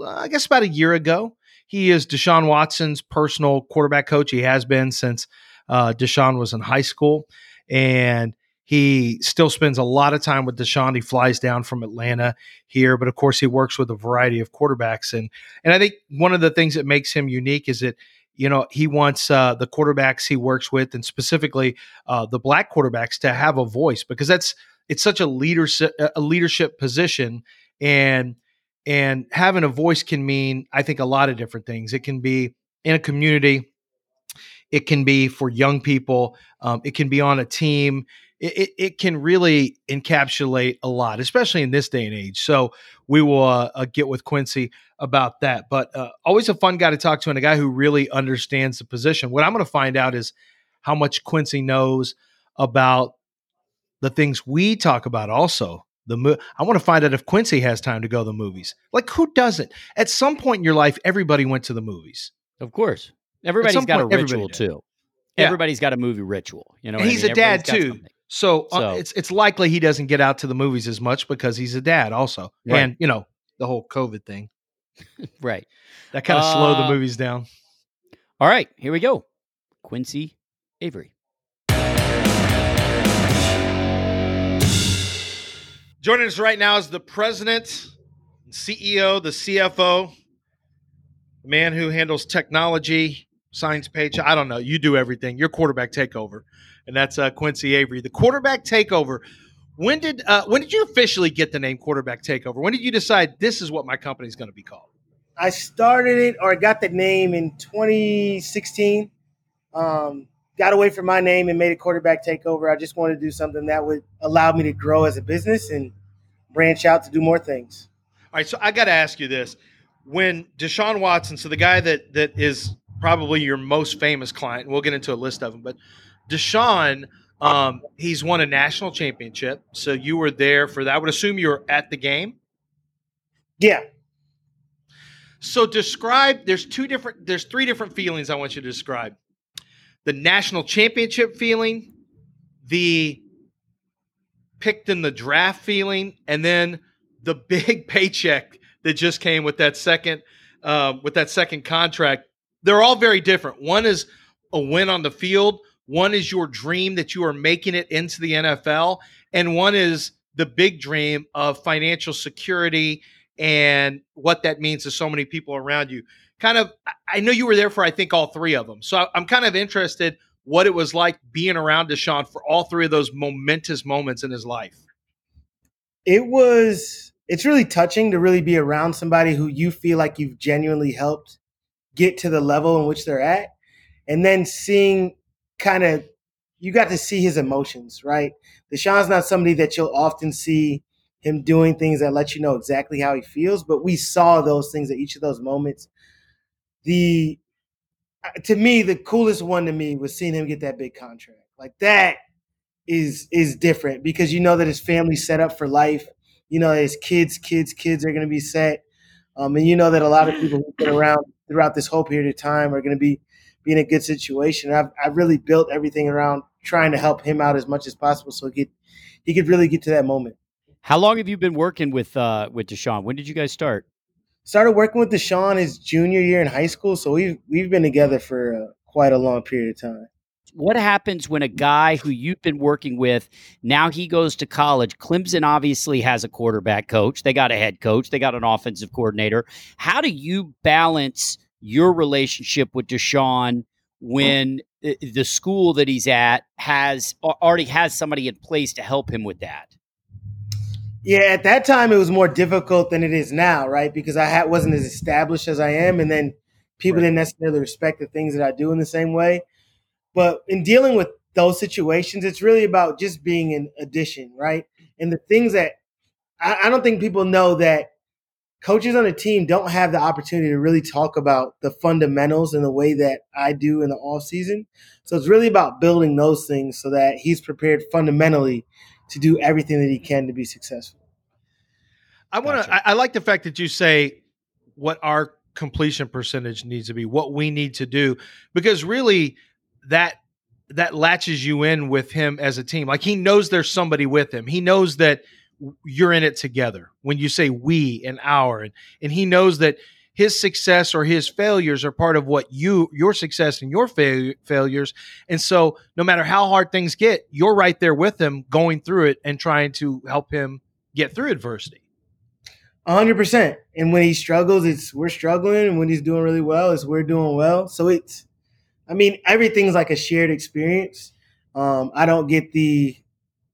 I guess about a year ago. He is Deshaun Watson's personal quarterback coach. He has been since uh, Deshaun was in high school, and he still spends a lot of time with Deshaun. He flies down from Atlanta here, but of course he works with a variety of quarterbacks and and I think one of the things that makes him unique is that you know he wants uh, the quarterbacks he works with, and specifically uh, the black quarterbacks, to have a voice because that's it's such a leadership a leadership position, and and having a voice can mean I think a lot of different things. It can be in a community, it can be for young people, um, it can be on a team. It, it, it can really encapsulate a lot, especially in this day and age. So we will uh, uh, get with Quincy about that. But uh, always a fun guy to talk to and a guy who really understands the position. What I'm going to find out is how much Quincy knows about the things we talk about. Also, the mo- I want to find out if Quincy has time to go to the movies. Like who doesn't? At some point in your life, everybody went to the movies. Of course. Everybody's got point, a everybody ritual did. too. Yeah. Everybody's got a movie ritual. You know, what I he's mean? a dad, too. So, uh, So- it's it's likely he doesn't get out to the movies as much because he's a dad also, Right. and you know the whole COVID thing [laughs] Right. that kind of slowed the Uh, movies down. All right, here we go. Quincy Avery. Joining us right now is the president, CEO, the CFO, the man who handles technology, signs page. I don't know. You do everything. Your quarterback takeover, and that's uh, Quincy Avery. The quarterback takeover. When did uh, when did you officially get the name quarterback takeover? When did you decide this is what my company is going to be called? I started it or I got the name in 2016. Um, got away from my name and made a quarterback takeover. I just wanted to do something that would allow me to grow as a business and branch out to do more things. All right, so I got to ask you this: When Deshaun Watson, so the guy that that is probably your most famous client, we'll get into a list of them, but Deshaun, um, he's won a national championship, so you were there for that. I would assume you were at the game. Yeah. So describe. There's two different. There's three different feelings I want you to describe: the national championship feeling, the picked in the draft feeling, and then the [laughs] big paycheck that just came with that second uh, with that second contract. They're all very different. One is a win on the field. One is your dream that you are making it into the NFL, and one is the big dream of financial security and what that means to so many people around you. Kind of, I know you were there for I think all three of them, so I'm kind of interested what it was like being around Deshaun for all three of those momentous moments in his life. It was. It's really touching to really be around somebody who you feel like you've genuinely helped get to the level in which they're at, and then seeing kind of you got to see his emotions, right? Deshaun's not somebody that you'll often see him doing things that let you know exactly how he feels, but we saw those things at each of those moments. The uh, to me, the coolest one to me was seeing him get that big contract. Like that is is different because you know that his family's set up for life. You know his kids, kids, kids are going to be set, um, and you know that a lot of people who've been around throughout this whole period of time are going to be be in a good situation. I've I've really built everything around trying to help him out as much as possible so he could he could really get to that moment. How long have you been working with uh, with Deshaun? When did you guys start? Started working with Deshaun his junior year in high school, so we've we've been together for uh, quite a long period of time. What happens when a guy who you've been working with now he goes to college? Clemson obviously has a quarterback coach. They got a head coach. They got an offensive coordinator. How do you balance your relationship with Deshaun when uh, the school that he's at has already has somebody in place to help him with that? Yeah, at that time it was more difficult than it is now, right? Because I had, wasn't as established as I am, and then people right. didn't necessarily respect the things that I do in the same way. But in dealing with those situations, it's really about just being an addition, right? And the things that I, I don't think people know that coaches on a team don't have the opportunity to really talk about the fundamentals in the way that I do in the off season. So it's really about building those things so that he's prepared fundamentally to do everything that he can to be successful. I want to. I, I like the fact that you say what our completion percentage needs to be, what we need to do, because really that that latches you in with him as a team. Like he knows there's somebody with him. He knows that you're in it together. When you say we and our, and, and he knows that his success or his failures are part of what you your success and your fa- failures and so no matter how hard things get you're right there with him going through it and trying to help him get through adversity 100% and when he struggles it's we're struggling and when he's doing really well it's we're doing well so it's i mean everything's like a shared experience um, i don't get the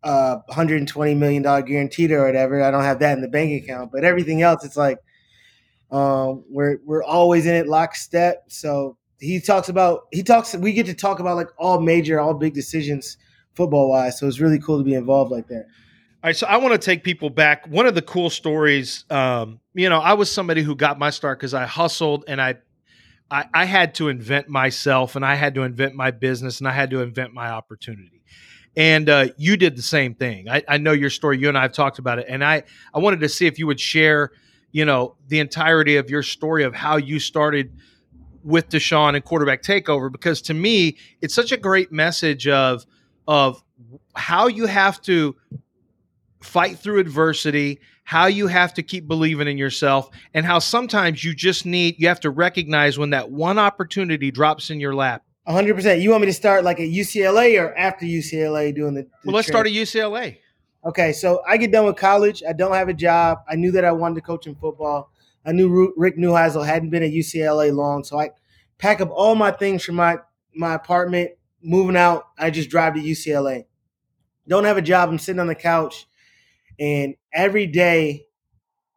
uh, 120 million dollar guaranteed or whatever i don't have that in the bank account but everything else it's like um, we're we're always in it lockstep. So he talks about he talks. We get to talk about like all major, all big decisions football wise. So it's really cool to be involved like that. All right, so I want to take people back. One of the cool stories, um, you know, I was somebody who got my start because I hustled and I, I, I had to invent myself and I had to invent my business and I had to invent my opportunity. And uh, you did the same thing. I, I know your story. You and I have talked about it, and I I wanted to see if you would share you know, the entirety of your story of how you started with Deshaun and quarterback takeover because to me it's such a great message of of how you have to fight through adversity, how you have to keep believing in yourself, and how sometimes you just need you have to recognize when that one opportunity drops in your lap. 100%. You want me to start like at UCLA or after UCLA doing the, the Well, let's start at UCLA. Okay, so I get done with college. I don't have a job. I knew that I wanted to coach in football. I knew Rick Neuheisel hadn't been at UCLA long, so I pack up all my things from my my apartment, moving out. I just drive to UCLA. Don't have a job. I'm sitting on the couch, and every day,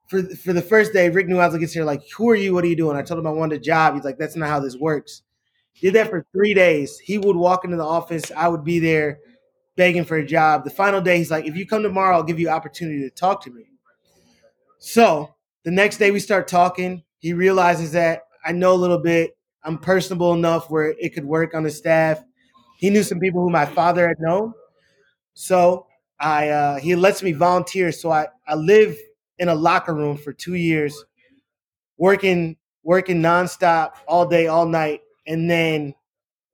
for for the first day, Rick Neuheisel gets here like, "Who are you? What are you doing?" I told him I wanted a job. He's like, "That's not how this works." Did that for three days. He would walk into the office. I would be there begging for a job. The final day, he's like, if you come tomorrow, I'll give you opportunity to talk to me. So the next day we start talking. He realizes that I know a little bit. I'm personable enough where it could work on the staff. He knew some people who my father had known. So I uh, he lets me volunteer. So I, I live in a locker room for two years, working working nonstop all day, all night, and then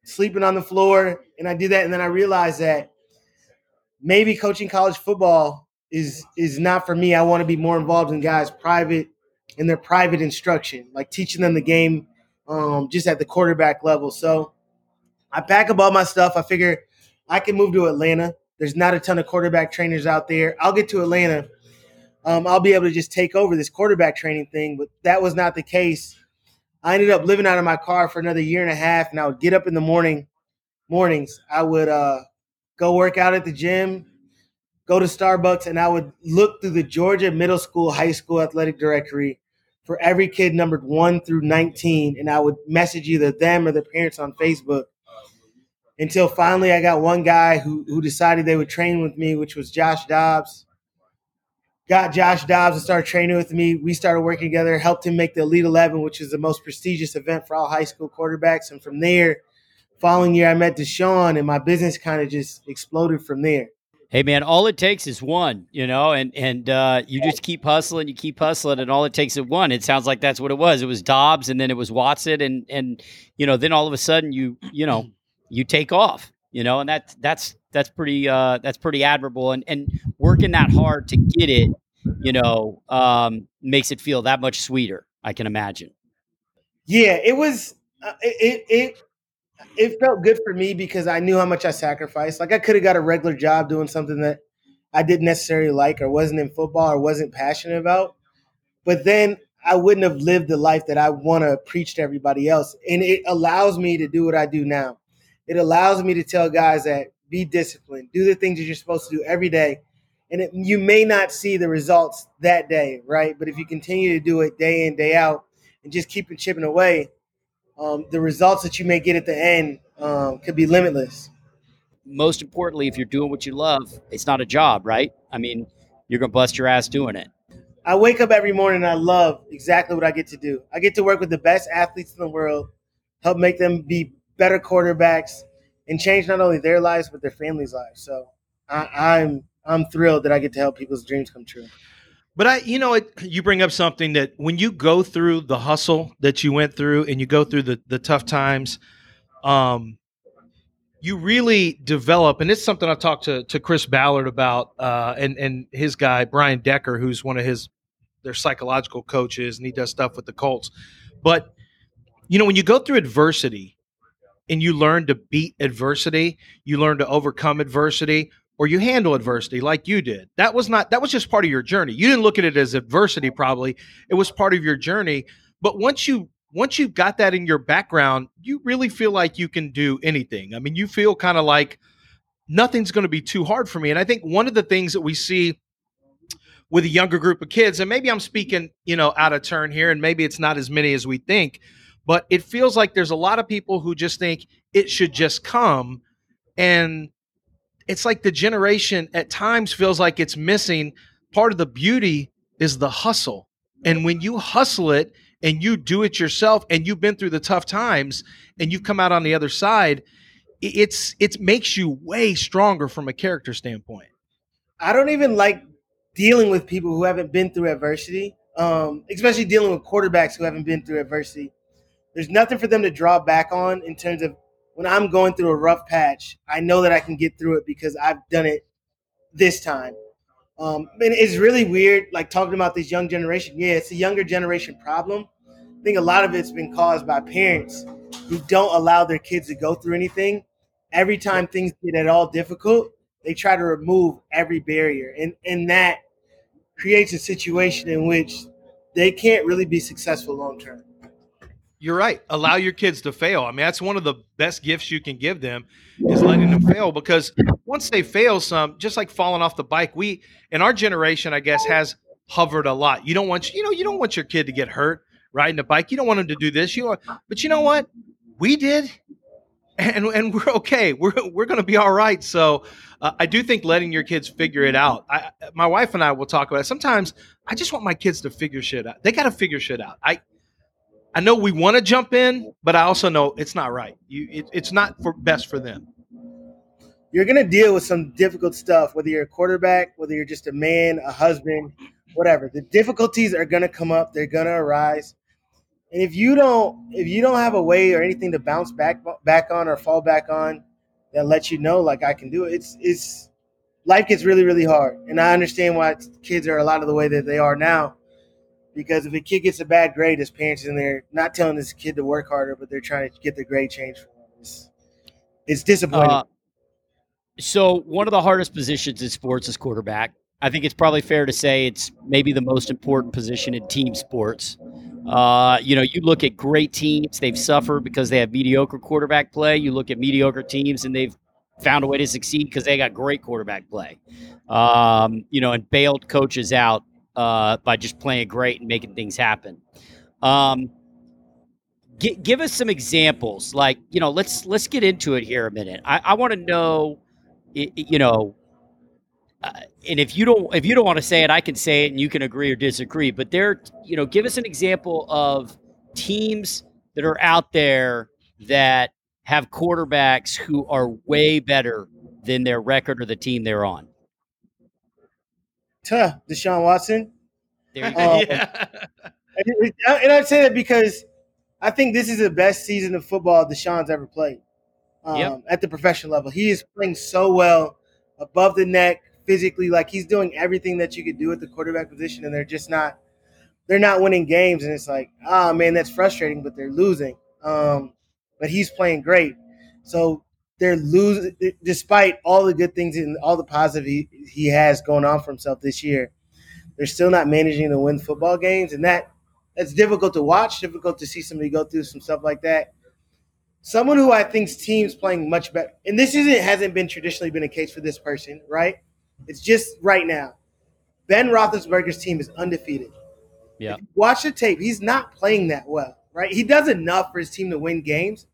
sleeping on the floor. And I do that, and then I realized that maybe coaching college football is is not for me. I want to be more involved in guys' private in their private instruction, like teaching them the game um, just at the quarterback level. So I pack up all my stuff. I figure I can move to Atlanta. There's not a ton of quarterback trainers out there. I'll get to Atlanta. Um, I'll be able to just take over this quarterback training thing, but that was not the case. I ended up living out of my car for another year and a half, and I would get up in the morning, mornings. I would uh, go work out at the gym, go to Starbucks, and I would look through the Georgia middle school, high school athletic directory for every kid numbered one through 19, and I would message either them or their parents on Facebook until finally I got one guy who, who decided they would train with me, which was Josh Dobbs. Got Josh Dobbs to start training with me. We started working together, helped him make the Elite 11, which is the most prestigious event for all high school quarterbacks. And from there, following year, I met Deshaun, and my business kind of just exploded from there. Hey man, all it takes is one, you know, and and uh, you just keep hustling, you keep hustling, and all it takes is one. It sounds like that's what it was. It was Dobbs, and then it was Watson, and and you know, then all of a sudden you you know you take off, you know, and that's that's that's pretty uh, that's pretty admirable, and and working that hard to get it, you know, um, makes it feel that much sweeter. I can imagine. Yeah, it was. Uh, it, it it felt good for me because I knew how much I sacrificed. Like I could have got a regular job doing something that I didn't necessarily like or wasn't in football or wasn't passionate about. But then I wouldn't have lived the life that I want to preach to everybody else. And it allows me to do what I do now. It allows me to tell guys that be disciplined, do the things that you're supposed to do every day. And it, you may not see the results that day, right? But if you continue to do it day in, day out, and just keep chipping away, um, the results that you may get at the end um, could be limitless. Most importantly, if you're doing what you love, it's not a job, right? I mean, you're gonna bust your ass doing it. I wake up every morning and I love exactly what I get to do. I get to work with the best athletes in the world, help make them be better quarterbacks, and change not only their lives but their families' lives. So I, I'm I'm thrilled that I get to help people's dreams come true. But I, you know, it, you bring up something that when you go through the hustle that you went through and you go through the, the tough times, um, you really develop, and it's something I've talked to, to Chris Ballard about, uh, and, and his guy, Brian Decker, who's one of his, their psychological coaches, and he does stuff with the Colts. But, you know, when you go through adversity and you learn to beat adversity, you learn to overcome adversity, or you handle adversity like you did. That was not that was just part of your journey. You didn't look at it as adversity probably. It was part of your journey. But once you once you've got that in your background, you really feel like you can do anything. I mean, you feel kind of like nothing's going to be too hard for me. And I think one of the things that we see with a younger group of kids, and maybe I'm speaking, you know, out of turn here, and maybe it's not as many as we think, but it feels like there's a lot of people who just think it should just come. And it's like the generation at times feels like it's missing part of the beauty is the hustle. And when you hustle it and you do it yourself and you've been through the tough times and you've come out on the other side, it's it makes you way stronger from a character standpoint. I don't even like dealing with people who haven't been through adversity, um, especially dealing with quarterbacks who haven't been through adversity. There's nothing for them to draw back on in terms of when I'm going through a rough patch, I know that I can get through it because I've done it this time. Um, and it's really weird, like talking about this young generation. Yeah, it's a younger generation problem. I think a lot of it's been caused by parents who don't allow their kids to go through anything. Every time things get at all difficult, they try to remove every barrier. And, and that creates a situation in which they can't really be successful long term. You're right. Allow your kids to fail. I mean, that's one of the best gifts you can give them is letting them fail because once they fail some, just like falling off the bike, we in our generation, I guess, has hovered a lot. You don't want you know, you don't want your kid to get hurt riding a bike. You don't want them to do this. You know, but you know what? We did. And, and we're okay. We're, we're going to be all right. So uh, I do think letting your kids figure it out. I, my wife and I will talk about it. Sometimes I just want my kids to figure shit out. They got to figure shit out. I I know we want to jump in, but I also know it's not right. You, it, it's not for best for them. You're gonna deal with some difficult stuff, whether you're a quarterback, whether you're just a man, a husband, whatever. The difficulties are gonna come up. They're gonna arise, and if you don't, if you don't have a way or anything to bounce back back on or fall back on, that lets you know, like I can do it. It's it's life gets really, really hard. And I understand why kids are a lot of the way that they are now. Because if a kid gets a bad grade, his parents in there not telling this kid to work harder, but they're trying to get the grade changed for him. It's, it's disappointing. Uh, so one of the hardest positions in sports is quarterback. I think it's probably fair to say it's maybe the most important position in team sports. Uh, you know, you look at great teams, they've suffered because they have mediocre quarterback play. You look at mediocre teams and they've found a way to succeed because they got great quarterback play. Um, you know, and bailed coaches out uh, by just playing great and making things happen. Um, g- give us some examples. Like, you know, let's let's get into it here a minute. I, I want to know, you know, uh, and if you don't if you don't want to say it, I can say it, and you can agree or disagree. But there, you know, give us an example of teams that are out there that have quarterbacks who are way better than their record or the team they're on. Tuh, Deshaun Watson. Um, yeah. And I say that because I think this is the best season of football Deshaun's ever played um, yep. at the professional level. He is playing so well above the neck, physically. Like he's doing everything that you could do at the quarterback position, and they're just not. They're not winning games, and it's like, oh man, that's frustrating. But they're losing. Um, but he's playing great. So they're losing, despite all the good things and all the positive he, he has going on for himself this year. They're still not managing to win football games, and that that's difficult to watch. Difficult to see somebody go through some stuff like that. Someone who I think's team's playing much better, and this isn't hasn't been traditionally been a case for this person, right? It's just right now. Ben Roethlisberger's team is undefeated. Yeah. Watch the tape. He's not playing that well, right? He does enough for his team to win games,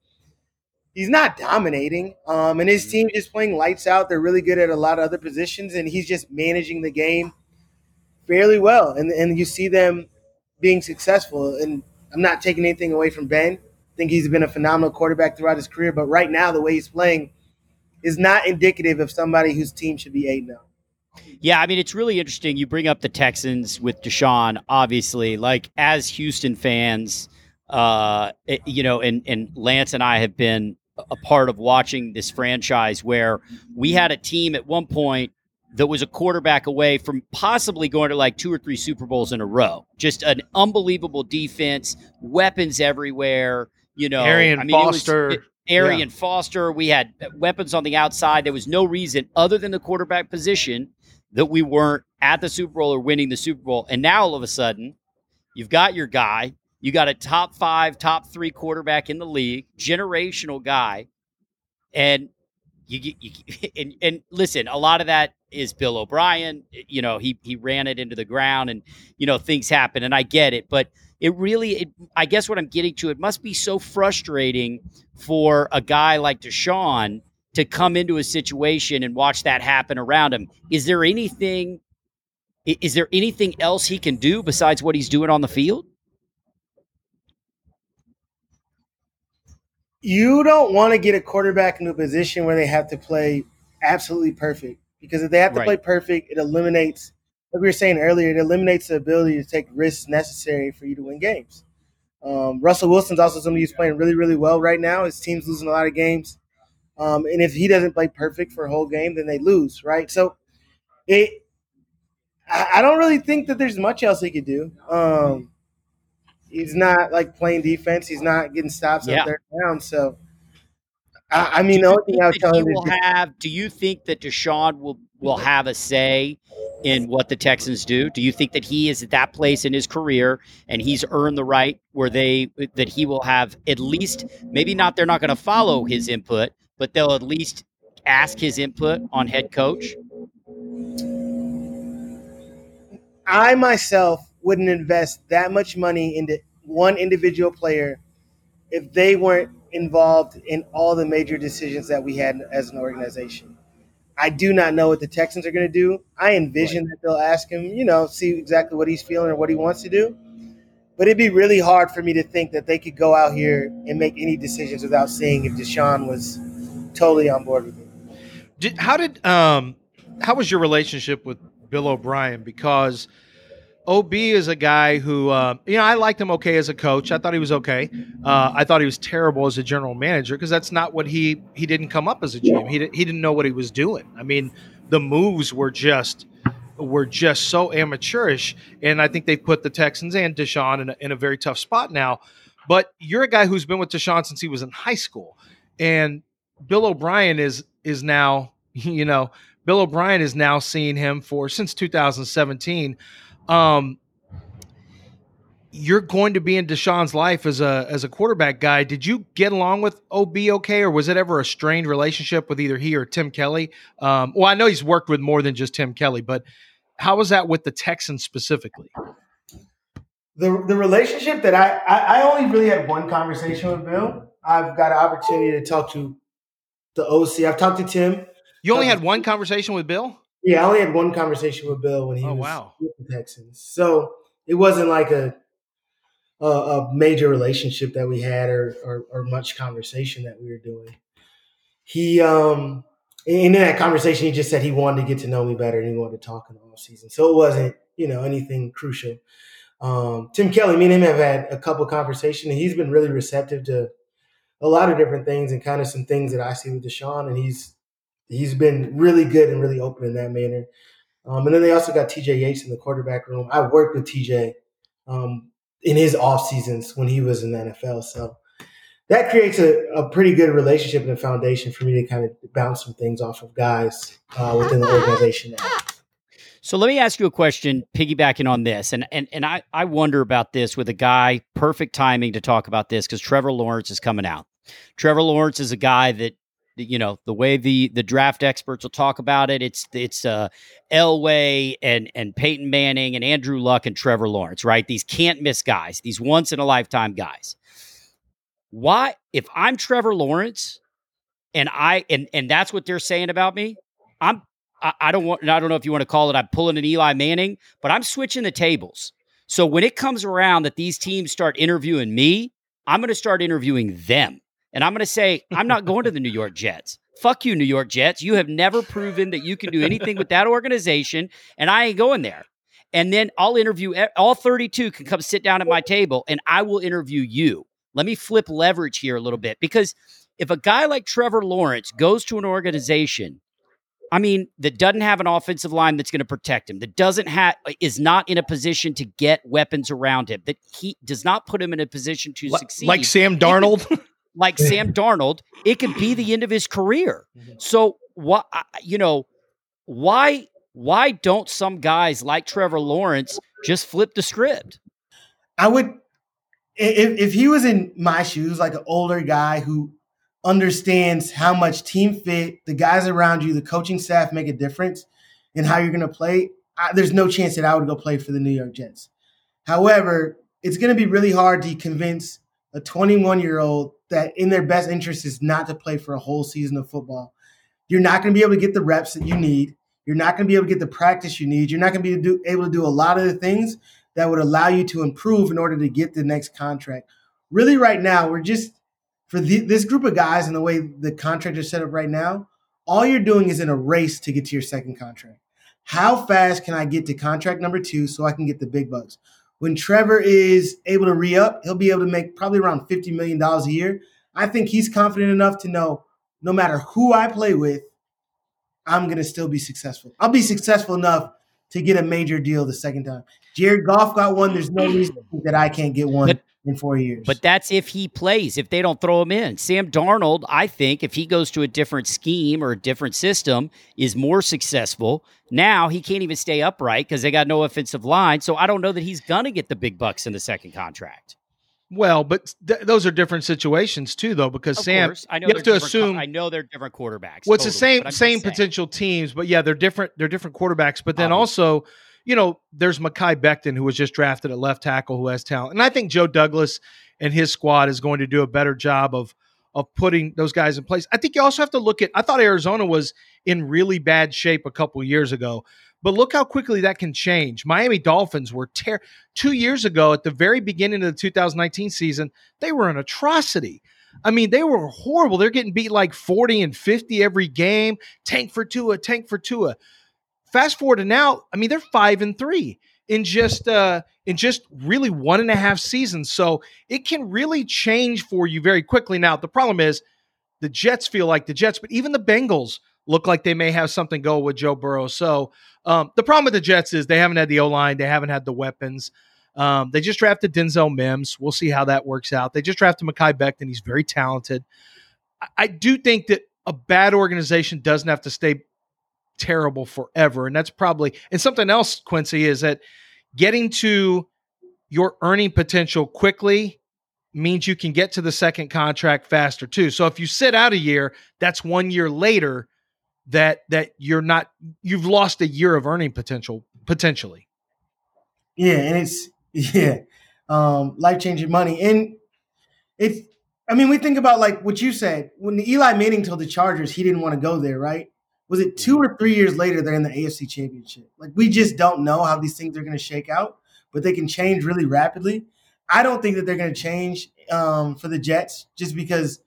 he's not dominating. Um, and his mm-hmm. team is playing lights out. They're really good at a lot of other positions, and he's just managing the game fairly well. And and you see them being successful. And I'm not taking anything away from Ben. I think he's been a phenomenal quarterback throughout his career, but right now the way he's playing is not indicative of somebody whose team should be eight now. Yeah, I mean it's really interesting. You bring up the Texans with Deshaun, obviously. Like as Houston fans, uh, it, you know, and and Lance and I have been a part of watching this franchise where we had a team at one point that was a quarterback away from possibly going to like two or three Super Bowls in a row. Just an unbelievable defense, weapons everywhere. You know, Arian I mean, Foster. It was, Arian yeah. Foster. We had weapons on the outside. There was no reason other than the quarterback position that we weren't at the Super Bowl or winning the Super Bowl. And now all of a sudden, you've got your guy you got a top five, top three quarterback in the league, generational guy, and you, you [laughs] and, and listen, a lot of that is Bill O'Brien. You know, he he ran it into the ground, and you know things happen, and I get it, but it really, it, I guess what I'm getting to, it must be so frustrating for a guy like Deshaun to come into a situation and watch that happen around him. Is there anything? Is there anything else he can do besides what he's doing on the field? You don't want to get a quarterback in a position where they have to play absolutely perfect because if they have to right. play perfect, it eliminates, like we were saying earlier, it eliminates the ability to take risks necessary for you to win games. Um, Russell Wilson's also somebody who's playing really, really well right now. His team's losing a lot of games. Um, and if he doesn't play perfect for a whole game, then they lose, right? So it, I, I don't really think that there's much else he could do. Um, he's not like playing defense. He's not getting stops yeah. up there down. So, I, I mean, the only thing I would tell him will have. Do you think that Deshaun will will have a say in what the Texans do? Do you think that he is at that place in his career and he's earned the right where they that he will have at least maybe not they're not going to follow his input, but they'll at least ask his input on head coach? I myself wouldn't invest that much money into one individual player if they weren't involved in all the major decisions that we had as an organization. I do not know what the Texans are going to do. I envision right. that they'll ask him, you know, see exactly what he's feeling or what he wants to do. But it'd be really hard for me to think that they could go out here and make any decisions without seeing if Deshaun was totally on board with it. Did, how did um how was your relationship with Bill O'Brien? Because OB is a guy who, uh, you know, I liked him okay as a coach. I thought he was okay. Uh, I thought he was terrible as a general manager because that's not what he he didn't come up as a GM. He he didn't know what he was doing. I mean, the moves were just were just so amateurish, and I think they put the Texans and Deshaun in a, in a very tough spot now. But you're a guy who's been with Deshaun since he was in high school, and Bill O'Brien is is now, [laughs] you know, Bill O'Brien is now seeing him for since 2017 um, you're going to be in Deshaun's life as a as a quarterback guy. Did you get along with OB okay, or was it ever a strained relationship with either he or Tim Kelly? Um, well, I know he's worked with more than just Tim Kelly, but how was that with the Texans specifically? The the relationship that I, I, I only really had one conversation with Bill. I've got an opportunity to talk to the OC. I've talked to Tim. You only had one conversation with Bill? Yeah, I only had one conversation with Bill when he oh, was wow. with the Texans. So it wasn't like a, a, a major relationship that we had or, or, or much conversation that we were doing. He um in that conversation he just said he wanted to get to know me better and he wanted to talk in the off season. So it wasn't, you know, anything crucial. Um, Tim Kelly, me and him have had a couple conversations and he's been really receptive to a lot of different things and kind of some things that I see with Deshaun and he's he's been really good and really open in that manner. Um, and then they also got TJ Yates in the quarterback room. I worked with TJ um, in his off seasons when he was in the NFL, so that creates a, a pretty good relationship and a foundation for me to kind of bounce some things off of guys uh, within the organization now. So let me ask you a question, piggybacking on this, and and and I I wonder about this with a guy. Perfect timing to talk about this because Trevor Lawrence is coming out. Trevor Lawrence is a guy that you know the way the the draft experts will talk about it it's it's uh Elway and and Peyton Manning and Andrew Luck and Trevor Lawrence right? These can't miss guys these once in a lifetime guys. Why if I'm Trevor Lawrence and I and and that's what they're saying about me I'm I, I don't want I don't know if you want to call it I'm pulling an Eli Manning but I'm switching the tables. So when it comes around that these teams start interviewing me I'm going to start interviewing them and I'm going to say, I'm not going to the New York Jets. Fuck you, New York Jets. You have never proven that you can do anything with that organization, and I ain't going there. And then I'll interview all 32 can come sit down at my table, and I will interview you. Let me flip leverage here a little bit because if a guy like Trevor Lawrence goes to an organization, I mean, that doesn't have an offensive line that's going to protect him, that doesn't have is not in a position to get weapons around him, that he does not put him in a position to like, succeed. Like Sam Darnold. [laughs] like Sam Darnold, it could be the end of his career. Mm-hmm. So what you know, why why don't some guys like Trevor Lawrence just flip the script? I would if if he was in my shoes, like an older guy who understands how much team fit, the guys around you, the coaching staff make a difference in how you're going to play. I, there's no chance that I would go play for the New York Jets. However, it's going to be really hard to convince a 21 year old that in their best interest is not to play for a whole season of football. You're not going to be able to get the reps that you need. You're not going to be able to get the practice you need. You're not going to be able to, do, a lot of the things that would allow you to improve in order to get the next contract. Really, right now, we're just for the, this group of guys and the way the contract is set up right now. All you're doing is in a race to get to your second contract. How fast can I get to contract number two so I can get the big bucks? When Trevor is able to re up, he'll be able to make probably around $50 million a year. I think he's confident enough to know no matter who I play with, I'm going to still be successful. I'll be successful enough to get a major deal the second time. Jared Goff got one. There's no reason that I can't get one. But, in four years. But that's if he plays, if they don't throw him in. Sam Darnold, I think, if he goes to a different scheme or a different system, is more successful. Now he can't even stay upright because they got no offensive line. So I don't know that he's going to get the big bucks in the second contract. Well, but th- those are different situations too, though, because of Sam, course. I know you have to assume. I know they're different quarterbacks. Well, it's totally, the same same potential teams, but yeah, they're different. They're different quarterbacks. But then Obviously. also, you know, there's Mekhi Becton, who was just drafted at left tackle, who has talent. And I think Joe Douglas and his squad is going to do a better job of of putting those guys in place. I think you also have to look at I thought Arizona was in really bad shape a couple years ago. But look how quickly that can change. Miami Dolphins were ter- 2 years ago at the very beginning of the 2019 season, they were an atrocity. I mean, they were horrible. They're getting beat like 40 and 50 every game. Tank for Tua, tank for Tua. Fast forward to now, I mean, they're five and three. in just uh in just really one and a half seasons. So it can really change for you very quickly. Now, the problem is the Jets feel like the Jets, but even the Bengals look like they may have something go with Joe Burrow. So um, the problem with the Jets is they haven't had the O line, they haven't had the weapons. Um, they just drafted Denzel Mims. We'll see how that works out. They just drafted Mekhi Becton. He's very talented. I, I do think that a bad organization doesn't have to stay terrible forever. And that's probably, and something else, Quincy, is that getting to your earning potential quickly means you can get to the second contract faster too. So if you sit out a year, that's one year later that that you're not you've lost a year of earning potential potentially. Yeah, and it's [laughs] yeah, um, life changing money, and it's. I mean, we think about like what you said when Eli Manning told the Chargers he didn't want to go there, right? Was it two or three years later they're in the AFC Championship? Like we just don't know how these things are going to shake out, but they can change really rapidly. I don't think that they're going to change um, for the Jets just because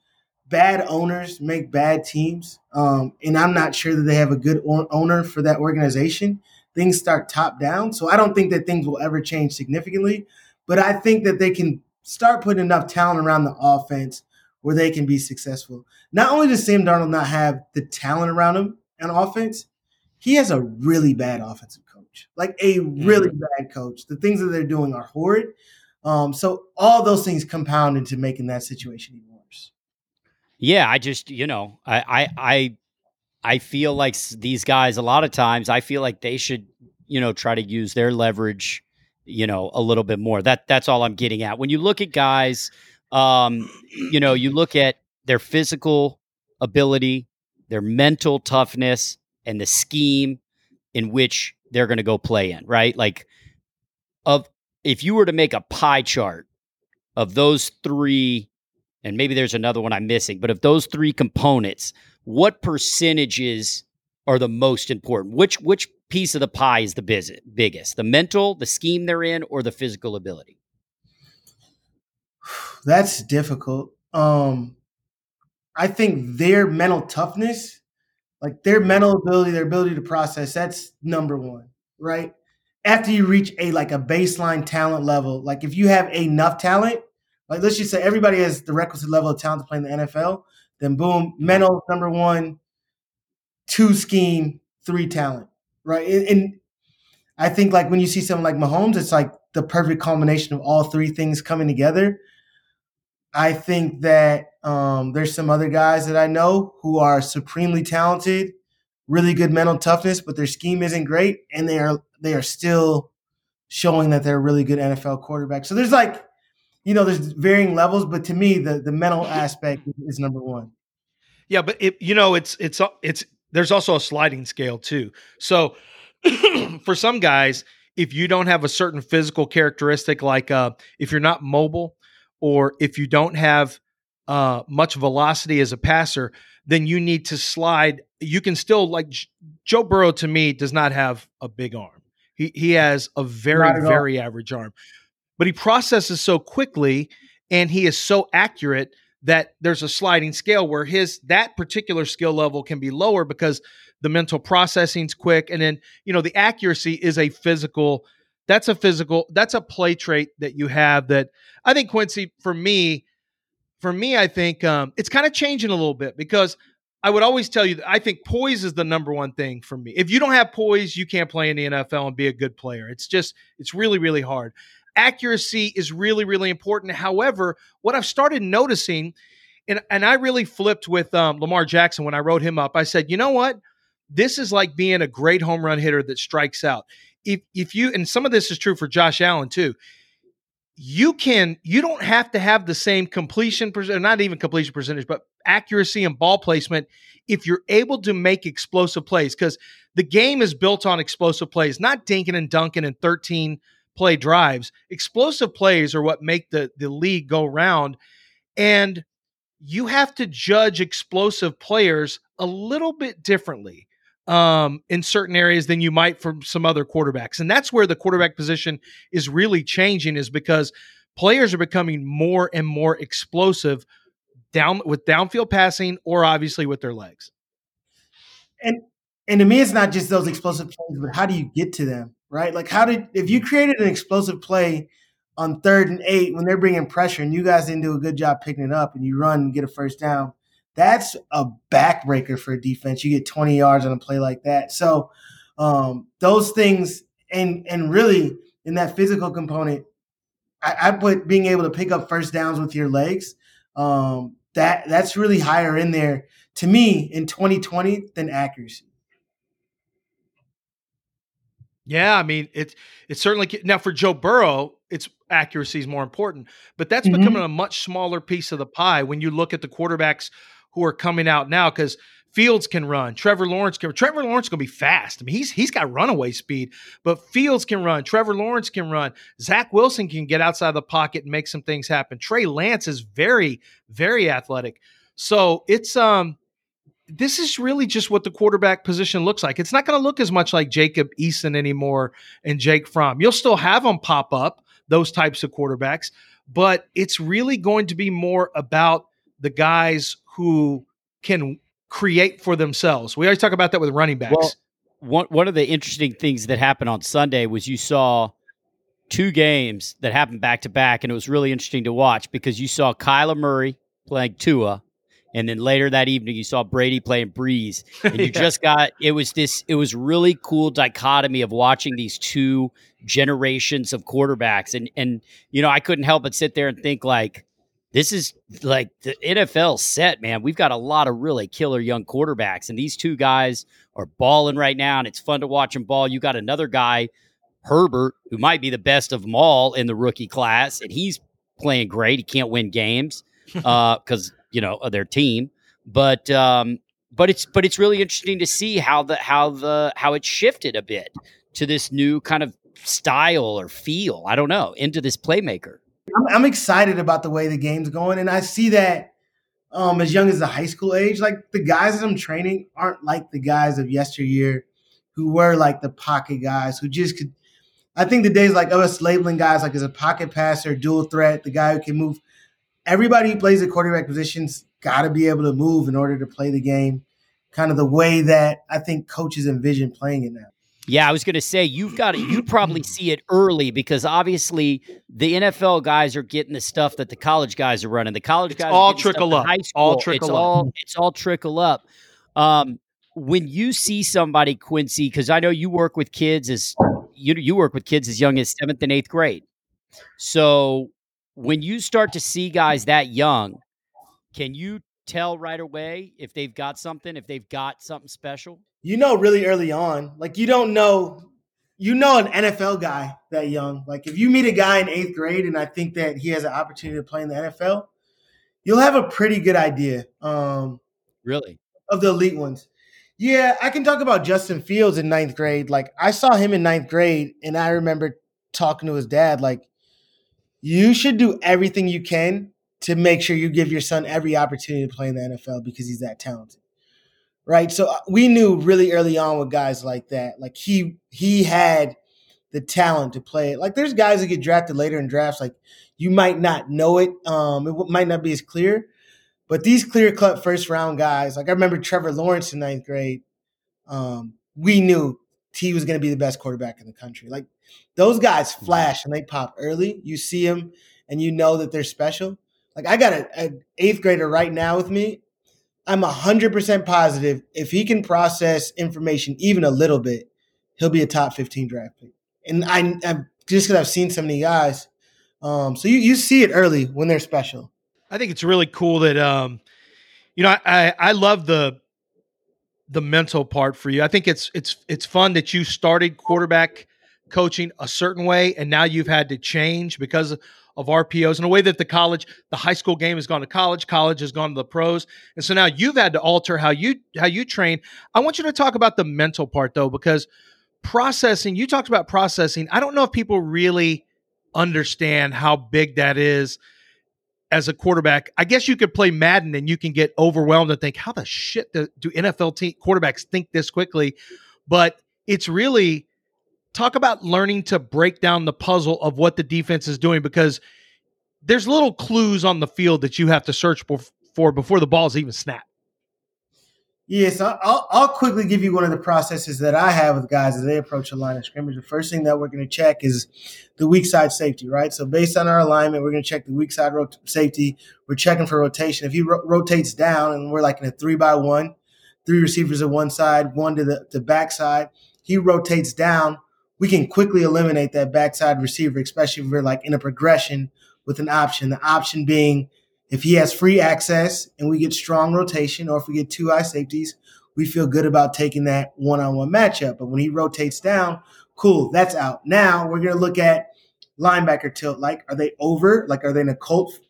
bad owners make bad teams, um, and I'm not sure that they have a good owner for that organization things start top down. So I don't think that things will ever change significantly, but I think that they can start putting enough talent around the offense where they can be successful. Not only does Sam Darnold not have the talent around him on offense, he has a really bad offensive coach, like a really mm-hmm. bad coach. The things that they're doing are horrid. Um, so all those things compound into making that situation even worse. Yeah, I just you know I I I I feel like these guys a lot of times I feel like they should you know try to use their leverage you know a little bit more. That that's all I'm getting at. When you look at guys, um, you know, you look at their physical ability, their mental toughness, and the scheme in which they're going to go play in. Right, like of if you were to make a pie chart of those three and maybe there's another one I'm missing, but of those three components, what percentages are the most important? Which which piece of the pie is the biz- biggest? The mental, the scheme they're in, or the physical ability? [sighs] That's difficult. Um, I think their mental toughness, like their mental ability, their ability to process, that's number one, right? After you reach a like a baseline talent level, like if you have enough talent, like let's just say everybody has the requisite level of talent to play in the NFL, then boom, mental number one, two scheme, three talent, right? And, and I think like when you see someone like Mahomes, it's like the perfect combination of all three things coming together. I think that um, there's some other guys that I know who are supremely talented, really good mental toughness, but their scheme isn't great, and they are they are still showing that they're really good NFL quarterbacks. So there's like you know, there's varying levels, but to me, the the mental aspect is number one. Yeah, but it, you know, it's it's it's there's also a sliding scale too. So [clears throat] for some guys, if you don't have a certain physical characteristic, like uh, if you're not mobile or if you don't have uh, much velocity as a passer, then you need to slide. You can still like Joe Burrow to me does not have a big arm. He he has a very very average arm but he processes so quickly and he is so accurate that there's a sliding scale where his that particular skill level can be lower because the mental processing's quick and then you know the accuracy is a physical that's a physical that's a play trait that you have that i think quincy for me for me i think um, it's kind of changing a little bit because i would always tell you that i think poise is the number one thing for me if you don't have poise you can't play in the nfl and be a good player it's just it's really really hard accuracy is really, really important. However, what I've started noticing, and, and I really flipped with um, Lamar Jackson when I wrote him up, I said, you know what? This is like being a great home run hitter that strikes out. If, if you, and some of this is true for Josh Allen too, you can you don't have to have the same completion percentage not even completion percentage but accuracy and ball placement if you're able to make explosive plays because the game is built on explosive plays not dinking and dunking and 13 play drives. Explosive plays are what make the, the league go round. And you have to judge explosive players a little bit differently um, in certain areas than you might from some other quarterbacks. And that's where the quarterback position is really changing, is because players are becoming more and more explosive down with downfield passing or obviously with their legs. And and to me, it's not just those explosive plays, but how do you get to them? right? Like, how did if you created an explosive play on third and eight when they're bringing pressure and you guys didn't do a good job picking it up and you run and get a first down, that's a backbreaker for a defense. You get 20 yards on a play like that. So um, those things and and really in that physical component, I, I, put being able to pick up first downs with your legs. Um, that that's really higher in there to me in 2020 than accuracy. Yeah, I mean it's it's certainly now for Joe Burrow, it's accuracy is more important, but that's mm-hmm. becoming a much smaller piece of the pie when you look at the quarterbacks who are coming out now because Fields can run, Trevor Lawrence can. Trevor Lawrence is going to be fast. I mean, he's he's got runaway speed, but Fields can run. Trevor Lawrence can run. Zach Wilson can get outside the pocket and make some things happen. Trey Lance is very very athletic. So it's um this is really just what the quarterback position looks like. It's not going to look as much like Jacob Eason anymore and Jake Fromm. You'll still have them pop up, those types of quarterbacks, but it's really going to be more about the guys who can create for themselves. We always talk about that with running backs. Well, one one of the interesting things that happened on Sunday was you saw two games that happened back to back, and it was really interesting to watch because you saw Kyler Murray playing Tua, and then later that evening you saw Brady playing Brees, [laughs] and you yeah. just got it was this it was really cool dichotomy of watching these two generations of quarterbacks, and and you know I couldn't help but sit there and think like this is like the NFL set, man. We've got a lot of really killer young quarterbacks, and these two guys are balling right now, and it's fun to watch them ball. You got another guy, Herbert, who might be the best of them all in the rookie class, and he's playing great. He can't win games because [laughs] uh, you know of their team, but um, but it's but it's really interesting to see how the how the how it shifted a bit to this new kind of style or feel. I don't know into this playmaker. I'm, I'm excited about the way the game's going, and I see that um, as young as the high school age. Like the guys that I'm training aren't like the guys of yesteryear who were like the pocket guys who just could. I think the days like us labeling guys like as a pocket passer, dual threat, the guy who can move. Everybody who plays the quarterback positions got to be able to move in order to play the game, kind of the way that I think coaches envision playing it now. Yeah, I was going to say you've got to, you probably see it early because obviously the NFL guys are getting the stuff that the college guys are running. The college it's guys all trickle up. All trickle it's up. All, it's all trickle up. Um, when you see somebody Quincy, because I know you work with kids as you you work with kids as young as seventh and eighth grade. So when you start to see guys that young, can you tell right away if they've got something, if they've got something special? You know really early on. Like you don't know you know an NFL guy that young. Like if you meet a guy in eighth grade and I think that he has an opportunity to play in the NFL, you'll have a pretty good idea. Um really of the elite ones. Yeah, I can talk about Justin Fields in ninth grade. Like I saw him in ninth grade and I remember talking to his dad, like, you should do everything you can to make sure you give your son every opportunity to play in the NFL because he's that talented right? So uh, we knew really early on with guys like that, like he he had the talent to play it. Like there's guys that get drafted later in drafts, like you might not know it, um, it might not be as clear, but these clear cut first round guys, like I remember Trevor Lawrence in ninth grade, um, we knew he was going to be the best quarterback in the country. Like those guys mm-hmm. flash and they pop early. You see them and you know that they're special. Like I got an eighth grader right now with me, I'm 100% positive if he can process information even a little bit, he'll be a top 15 draft pick. And I, I'm just because I've seen so many guys. Um, so you, you see it early when they're special. I think it's really cool that, um, you know, I, I, I love the, the mental part for you. I think it's, it's, it's fun that you started quarterback coaching a certain way and now you've had to change because of RPOs in a way that the college, the high school game has gone to college, college has gone to the pros. And so now you've had to alter how you how you train. I want you to talk about the mental part though, because processing, you talked about processing. I don't know if people really understand how big that is as a quarterback. I guess you could play Madden and you can get overwhelmed and think, how the shit do, do NFL te- quarterbacks think this quickly? But it's really talk about learning to break down the puzzle of what the defense is doing because there's little clues on the field that you have to search for before the ball is even snapped. Yes, I'll, I'll quickly give you one of the processes that I have with guys as they approach a line of scrimmage. The first thing that we're going to check is the weak side safety, right? So based on our alignment, we're going to check the weak side rot- safety. We're checking for rotation. If he ro- rotates down and we're like in a three by one, three receivers at one side, one to the, the back side, he rotates down. We can quickly eliminate that backside receiver, especially if we're like in a progression with an option. The option being if he has free access and we get strong rotation, or if we get two high safeties, we feel good about taking that one on one matchup. But when he rotates down, cool, that's out. Now we're going to look at linebacker tilt. Like, are they over? Like, are they in a cult,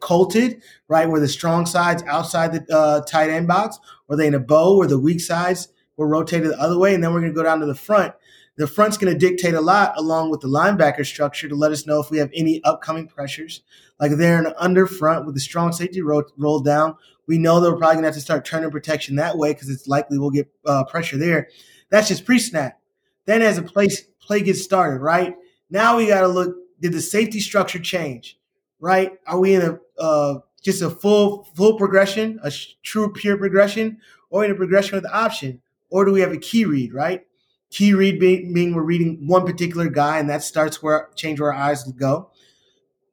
colted, right? Where the strong sides outside the uh, tight end box? Or they in a bow where the weak sides were rotated the other way? And then we're going to go down to the front. The front's going to dictate a lot along with the linebacker structure to let us know if we have any upcoming pressures like they're an under front with the strong safety roll, rolled down. We know that we're probably gonna have to start turning protection that way because it's likely we'll get uh, pressure there. That's just pre-snap. Then as a play play gets started, right now we got to look. Did the safety structure change? Right? Are we in a uh, just a full full progression, a sh- true pure progression, or in a progression with option, or do we have a key read? Right? Key read being, we're reading one particular guy, and that starts where change where our eyes go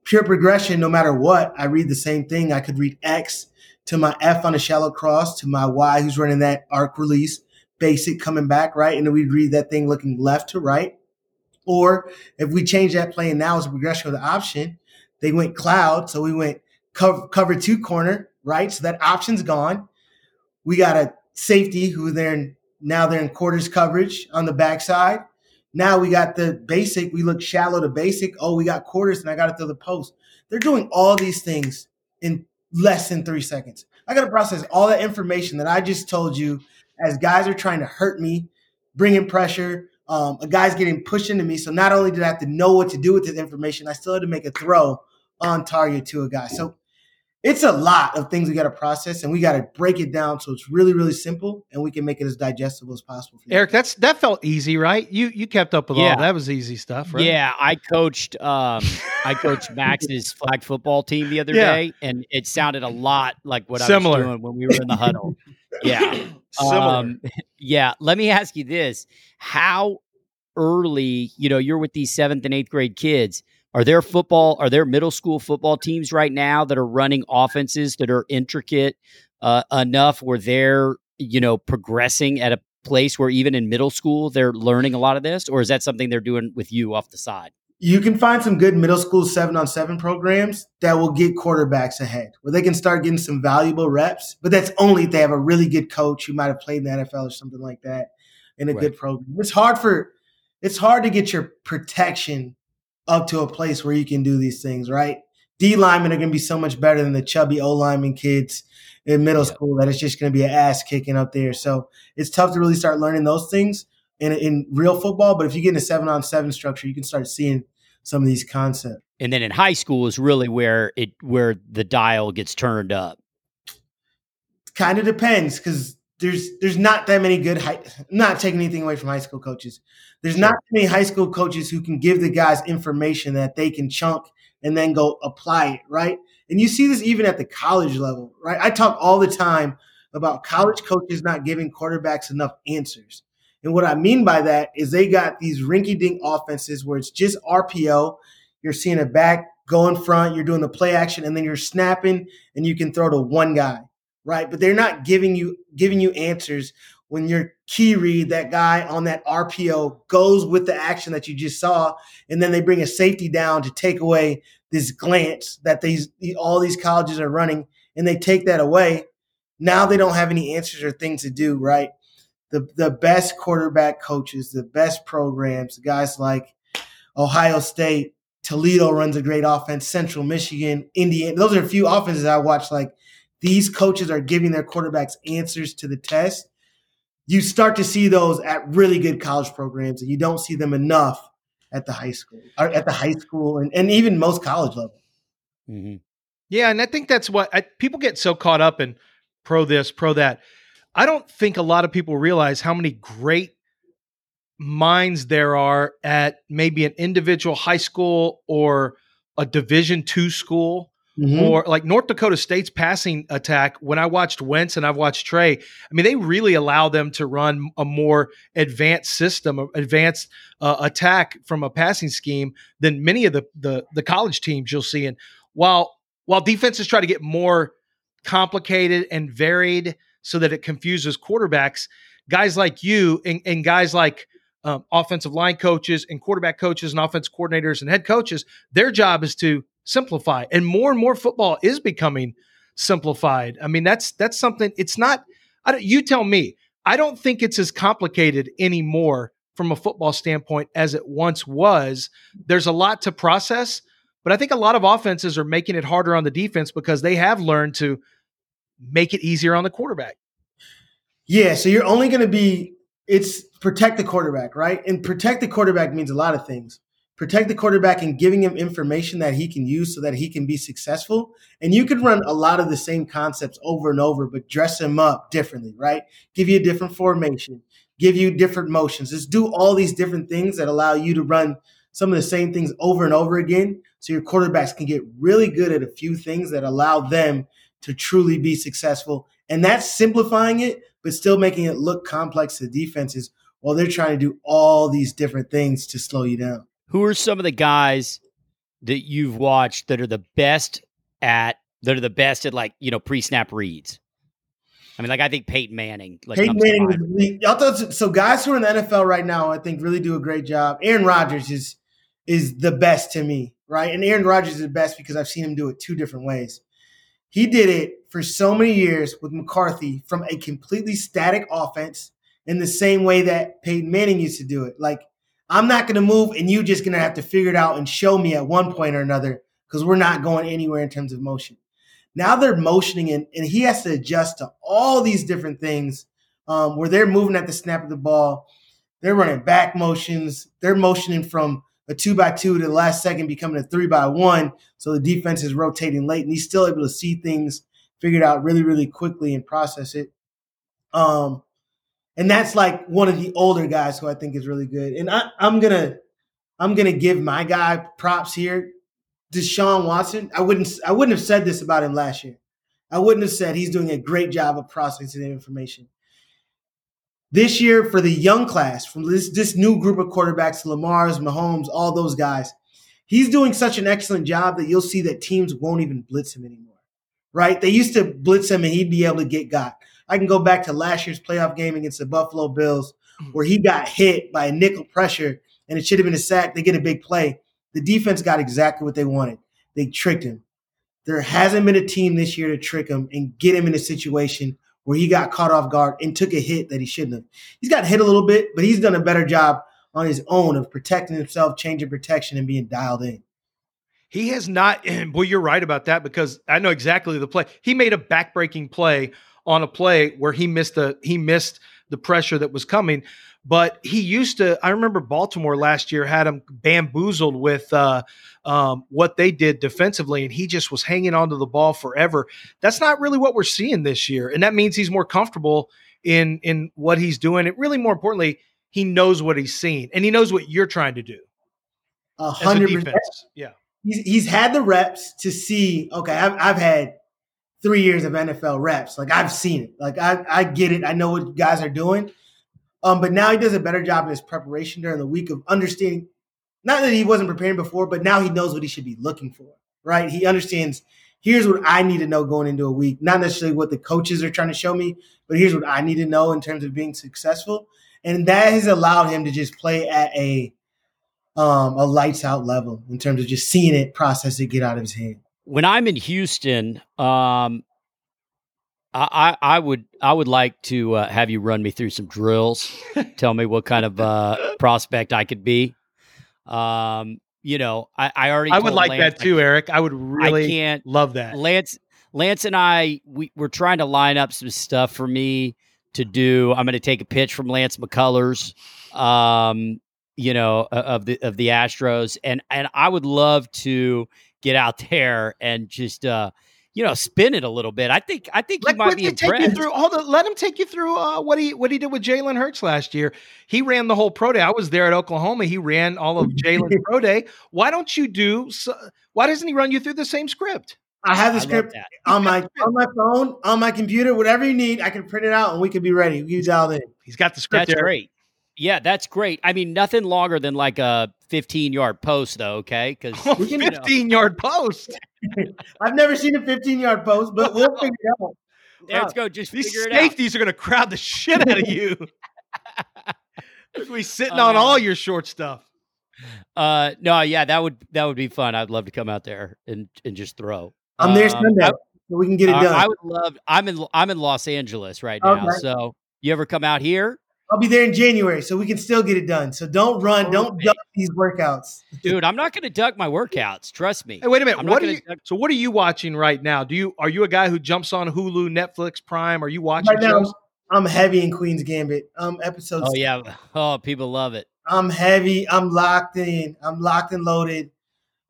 pure progression, no matter what, I read the same thing. I could read X to my F on a shallow cross to my Y who's running that arc release basic coming back, right? And then we'd read that thing looking left to right. Or if we change that play and now it's a progression of the option, they went cloud. So we went cover, cover two corner, right? So that option's gone. We got a safety who they're in, now they're in quarters coverage on the backside. Now we got the basic. We look shallow to basic. Oh, we got quarters and I got it through the post. They're doing all these things in less than three seconds. I got to process all that information that I just told you as guys are trying to hurt me, bringing pressure. Um, a guy's getting pushed into me. So not only did I have to know what to do with this information, I still had to make a throw on target to a guy. So it's a lot of things we got to process and we got to break it down so it's really really simple and we can make it as digestible as possible eric that's that felt easy right? You you kept up with yeah. all that was easy stuff right? Yeah i coached um i coached [laughs] max's flag football team the other yeah. day and it sounded a lot like what Similar. i was doing when we were in the huddle. [laughs] Yeah. Um, yeah let me ask you this. How early you know you're with these seventh and eighth grade kids are there football? Are there middle school football teams right now that are running offenses that are intricate uh, enough where they're you know progressing at a place where even in middle school they're learning a lot of this, or is that something they're doing with you off the side? You can find some good middle school seven on seven programs that will get quarterbacks ahead, where they can start getting some valuable reps. But that's only if they have a really good coach who might have played in the NFL or something like that in a right. good program. It's hard for it's hard to get your protection up to a place where you can do these things, right? D linemen are going to be so much better than the chubby O lineman kids in middle yeah. school that it's just going to be an ass kicking up there. So it's tough to really start learning those things in, in real football. But if you get in a seven on seven structure, you can start seeing some of these concepts. And then in high school is really where it where the dial gets turned up. Kind of depends because there's there's not that many good high, not taking anything away from high school coaches. There's not many high school coaches who can give the guys information that they can chunk and then go apply it, right? And you see this even at the college level, right? I talk all the time about college coaches not giving quarterbacks enough answers. And what I mean by that is they got these rinky dink offenses where it's just RPO. You're seeing a back go in front, you're doing the play action, and then you're snapping and you can throw to one guy right? But they're not giving you giving you answers when your key read that guy on that RPO goes with the action that you just saw, and then they bring a safety down to take away this glance that these all these colleges are running, and they take that away. Now they don't have any answers or things to do, right? The the best quarterback coaches, the best programs, guys like Ohio State, Toledo runs a great offense, Central Michigan, Indiana. Those are a few offenses I watch like these coaches are giving their quarterbacks answers to the test, you start to see those at really good college programs, and you don't see them enough at the high school, or at the high school, and, and even most college level. Mm-hmm. Yeah, and I think that's what I, people get so caught up in pro this, pro that. I don't think a lot of people realize how many great minds there are at maybe an individual high school or a division two school Mhm. or like North Dakota State's passing attack. When I watched Wentz and I've watched Trey, I mean, they really allow them to run a more advanced system, advanced uh, attack from a passing scheme than many of the, the the college teams you'll see. And while while defenses try to get more complicated and varied so that it confuses quarterbacks, guys like you and, and guys like um, offensive line coaches and quarterback coaches and offense coordinators and head coaches, their job is to simplify. And more and more football is becoming simplified. I mean, that's that's something. It's not. I don't, you tell me. I don't think it's as complicated anymore from a football standpoint as it once was. There's a lot to process, but I think a lot of offenses are making it harder on the defense because they have learned to make it easier on the quarterback. Yeah, so you're only going to be it's protect the quarterback, right? And protect the quarterback means a lot of things. Protect the quarterback and giving him information that he can use so that he can be successful. And you can run a lot of the same concepts over and over, but dress him up differently, right? Give you a different formation, give you different motions. Just do all these different things that allow you to run some of the same things over and over again so your quarterbacks can get really good at a few things that allow them to truly be successful. And that's simplifying it, but still making it look complex to defenses while they're trying to do all these different things to slow you down. Who are some of the guys that you've watched that are the best at that are the best at like you know pre snap reads? I mean, like I think Peyton Manning. Like Peyton Manning. Y'all thought- so guys who are in the NFL right now, I think really do a great job. Aaron Rodgers is is the best to me, right? And Aaron Rodgers is the best because I've seen him do it two different ways. He did it for so many years with McCarthy from a completely static offense in the same way that Peyton Manning used to do it. Like, I'm not going to move, and you just going to have to figure it out and show me at one point or another because we're not going anywhere in terms of motion. Now they're motioning, and, and he has to adjust to all these different things um, where they're moving at the snap of the ball. They're running back motions. They're motioning from a two by two to the last second becoming a three by one. So the defense is rotating late, and he's still able to see things, figure it out really, really quickly and process it. Um, and that's like one of the older guys who I think is really good. And I, I'm gonna, I'm gonna give my guy props here, Deshaun Watson. I wouldn't, I wouldn't have said this about him last year. I wouldn't have said he's doing a great job of processing the information. This year, for the young class, from this, this new group of quarterbacks, Lamar's, Mahomes, all those guys, he's doing such an excellent job that you'll see that teams won't even blitz him anymore. Right? They used to blitz him and he'd be able to get got. I can go back to last year's playoff game against the Buffalo Bills mm. where he got hit by a nickel pressure and it should have been a sack. They get a big play. The defense got exactly what they wanted. They tricked him. There hasn't been a team this year to trick him and get him in a situation where he got caught off guard and took a hit that he shouldn't have. He's got hit a little bit, but he's done a better job on his own of protecting himself, changing protection, and being dialed in. He has not. [clears throat] and Boy, you're right about that because I know exactly the play. He made a backbreaking play on a play where he missed the he missed the pressure that was coming. But he used to. I remember Baltimore last year had him bamboozled with uh, um, what they did defensively, and he just was hanging onto the ball forever. That's not really what we're seeing this year, and that means he's more comfortable in in what he's doing. And really, more importantly, he knows what he's seeing, and he knows what you're trying to do a hundred percent. Yeah. He's, he's had the reps to see. Okay, I've, I've had three years of NFL reps. Like I've seen it. Like I, I get it. I know what guys are doing. Um, but now he does a better job in his preparation during the week of understanding. Not that he wasn't preparing before, but now he knows what he should be looking for. Right? He understands. Here's what I need to know going into a week. Not necessarily what the coaches are trying to show me, but here's what I need to know in terms of being successful. And that has allowed him to just play at a um, a lights out level in terms of just seeing it, process it, get out of his hand. When I'm in Houston, um, I, I I would I would like to uh, have you run me through some drills. Tell me what kind of uh, prospect I could be. Um, you know, I, I already. I would like Lance that too, Eric. I would really I can't. love that. Lance Lance and I we we're trying to line up some stuff for me to do. I'm going to take a pitch from Lance McCullers, um, you know, of the of the Astros, and and I would love to get out [laughs] there and just uh, you know spin it a little bit. I think I think Let, you might let be me take you impressed. through. Hold on, let him take you through uh, what he what he did with Jalen Hurts last year. He ran the whole pro day. I was there at Oklahoma. He ran all of Jalen's [laughs] pro day. Why don't you do? so- Why doesn't he run you through the same script? I have the script on my on my phone, on my computer, whatever you need. I can print it out and we can be ready. We can dial in. He's got the script That's there. great. Yeah, that's great. I mean, nothing longer than like a 15 yard post, though. Okay, because [laughs] Oh, 15 yard post. [laughs] I've never seen a 15 yard post, but we'll [laughs] figure it out. There, let's go. Just These figure it out. safeties are going to crowd the shit out of you. we sitting on all your short stuff. Uh, no, yeah, that would that would be fun. I'd love to come out there and and just throw. I'm there Um, Sunday, I- so we can get it Uh, done. I would love. I'm in. I'm in Los Angeles right now. Okay. So you ever come out here, I'll be there in January, so we can still get it done. So don't run, don't Okay. duck these workouts. [laughs] dude? I'm not going to duck my workouts. Trust me. Hey, wait a minute. I'm not What are gonna you? duck- So, what are you watching right now? Do you are you a guy who jumps on Hulu, Netflix, Prime? Are you watching Right now, shows? I'm heavy in Queen's Gambit. Um, episodes. Oh yeah. Oh, people love it. I'm heavy. I'm locked in. I'm locked and loaded.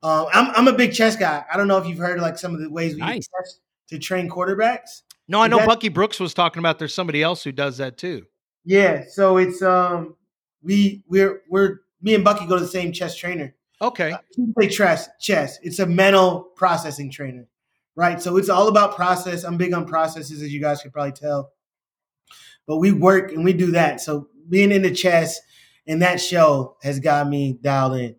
Um, I'm I'm a big chess guy. I don't know if you've heard like some of the ways we Nice. use chess to train quarterbacks. No, I know Bucky Brooks was talking about. There's somebody else who does that too. Yeah, so it's um we we're we're me and Bucky go to the same chess trainer. Okay. He play chess. Chess. It's a mental processing trainer, right? So it's all about process. I'm big on processes, as you guys could probably tell. But we work and we do that. So being in the chess and that show has got me dialed in.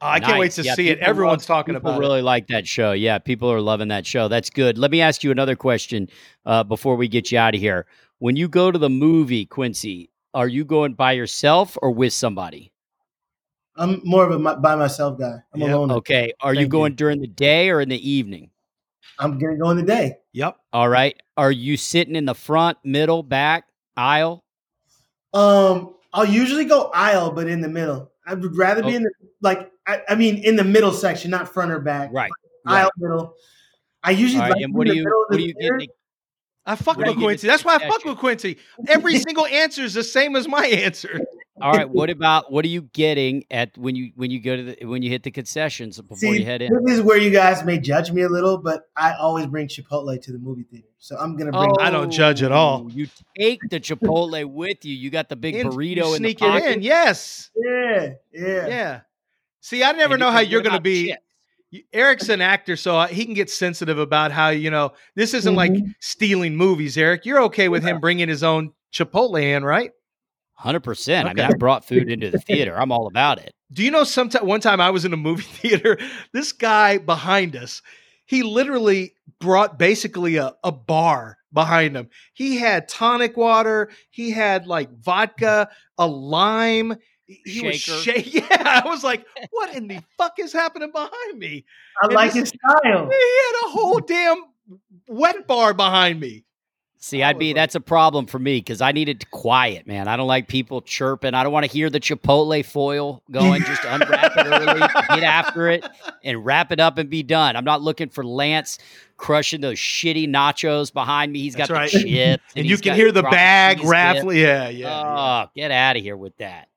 Oh, I can't wait to Yeah, see it. Everyone's love- talking people about really it. like that show. Yeah, people are loving that show. That's good. Let me ask you another question uh, before we get you out of here. When you go to the movie, Quincy, are you going by yourself or with somebody? I'm more of a my- by myself guy. I'm Yep. alone. Okay. Are you Thank you. going during the day or in the evening? I'm gonna go in the day. Yep. All right. Are you sitting in the front, middle, back, aisle? Um, I'll usually go aisle, but in the middle. I would rather be Oh. in the like. I, I mean, in the middle section, not front or back. Right. Aisle middle. I usually All like. And what be do you the middle of what the do you theater. get? I fuck with Quincy. That's why I fuck with Quincy. Every [laughs] single answer is the same as my answer. All right. What about what are you getting at when you when you go to the when you hit the concessions before See, you head in? this is where you guys may judge me a little, but I always bring Chipotle to the movie theater, so I'm gonna bring. I don't judge at all. Oh, You take the Chipotle with you. You got the big And burrito you in the sneak pocket. it in. Yes. Yeah, yeah. Yeah. See, I never And- know how you're going to be. chips? You- Eric's an actor, so uh, he can get sensitive about how you know this isn't like Mhm. stealing movies. Eric, you're okay with him [laughs] bringing his own Chipotle in, right? Hundred percent. I mean, I brought food into the [laughs] theater. I'm all about it. Do you know? Sometime one time I was in a movie [laughs] theater. This guy behind us, he literally brought basically a, a bar behind him. He had tonic water. He had like vodka, a lime. He was shaking. [laughs] Yeah, I was like, what in the fuck is happening behind me? I And like his style. He had a whole damn wet bar behind me. See, I I'd be that's a problem for me because I needed quiet, man. I don't like people chirping. I don't want to hear the Chipotle foil going. Just unwrap it early, get after it, and wrap it up and be done. I'm not looking for Lance crushing those shitty nachos behind me. He's got That's the right. chips, And, you can hear the bag cheese dip. rattling. Yeah, yeah. yeah. Oh, get out of here with that.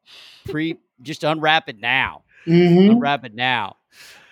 Pre, just unwrap it now. Mhm, Unwrap it now.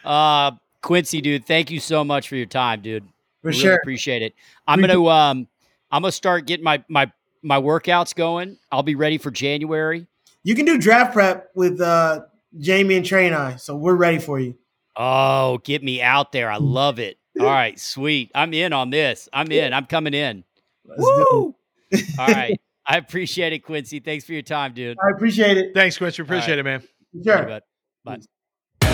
Uh, Quincy, dude, thank you so much for your time, dude. For really sure. appreciate it. I'm gonna um, I'm gonna start getting my my my workouts going. I'll be ready for January. You can do draft prep with uh, Jamie and Trey and I, so we're ready for you. Oh, get me out there! I love it. [laughs] All right, sweet. I'm in on this. I'm in. I'm coming in. Let's Woo! [laughs] All right. I appreciate it, Quincy. Thanks for your time, dude. I appreciate it. Thanks, Quincy. Appreciate it, man. Sure. Bye, bud. Bye.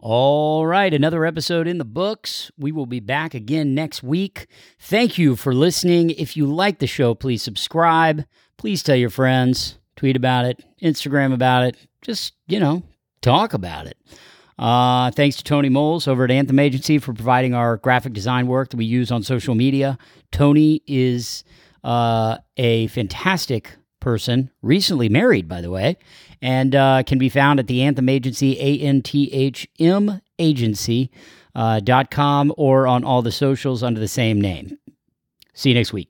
All right, another episode in the books. We will be back again next week. Thank you for listening. If you like the show, please subscribe. Please tell your friends, tweet about it, Instagram about it. Just, you know, talk about it. Uh, thanks to Tony Moles over at Anthem Agency for providing our graphic design work that we use on social media. Tony is uh, a fantastic person, recently married, by the way, and uh, can be found at the Anthem Agency, A N T H M Agency uh, dot com, or on all the socials under the same name. See you next week.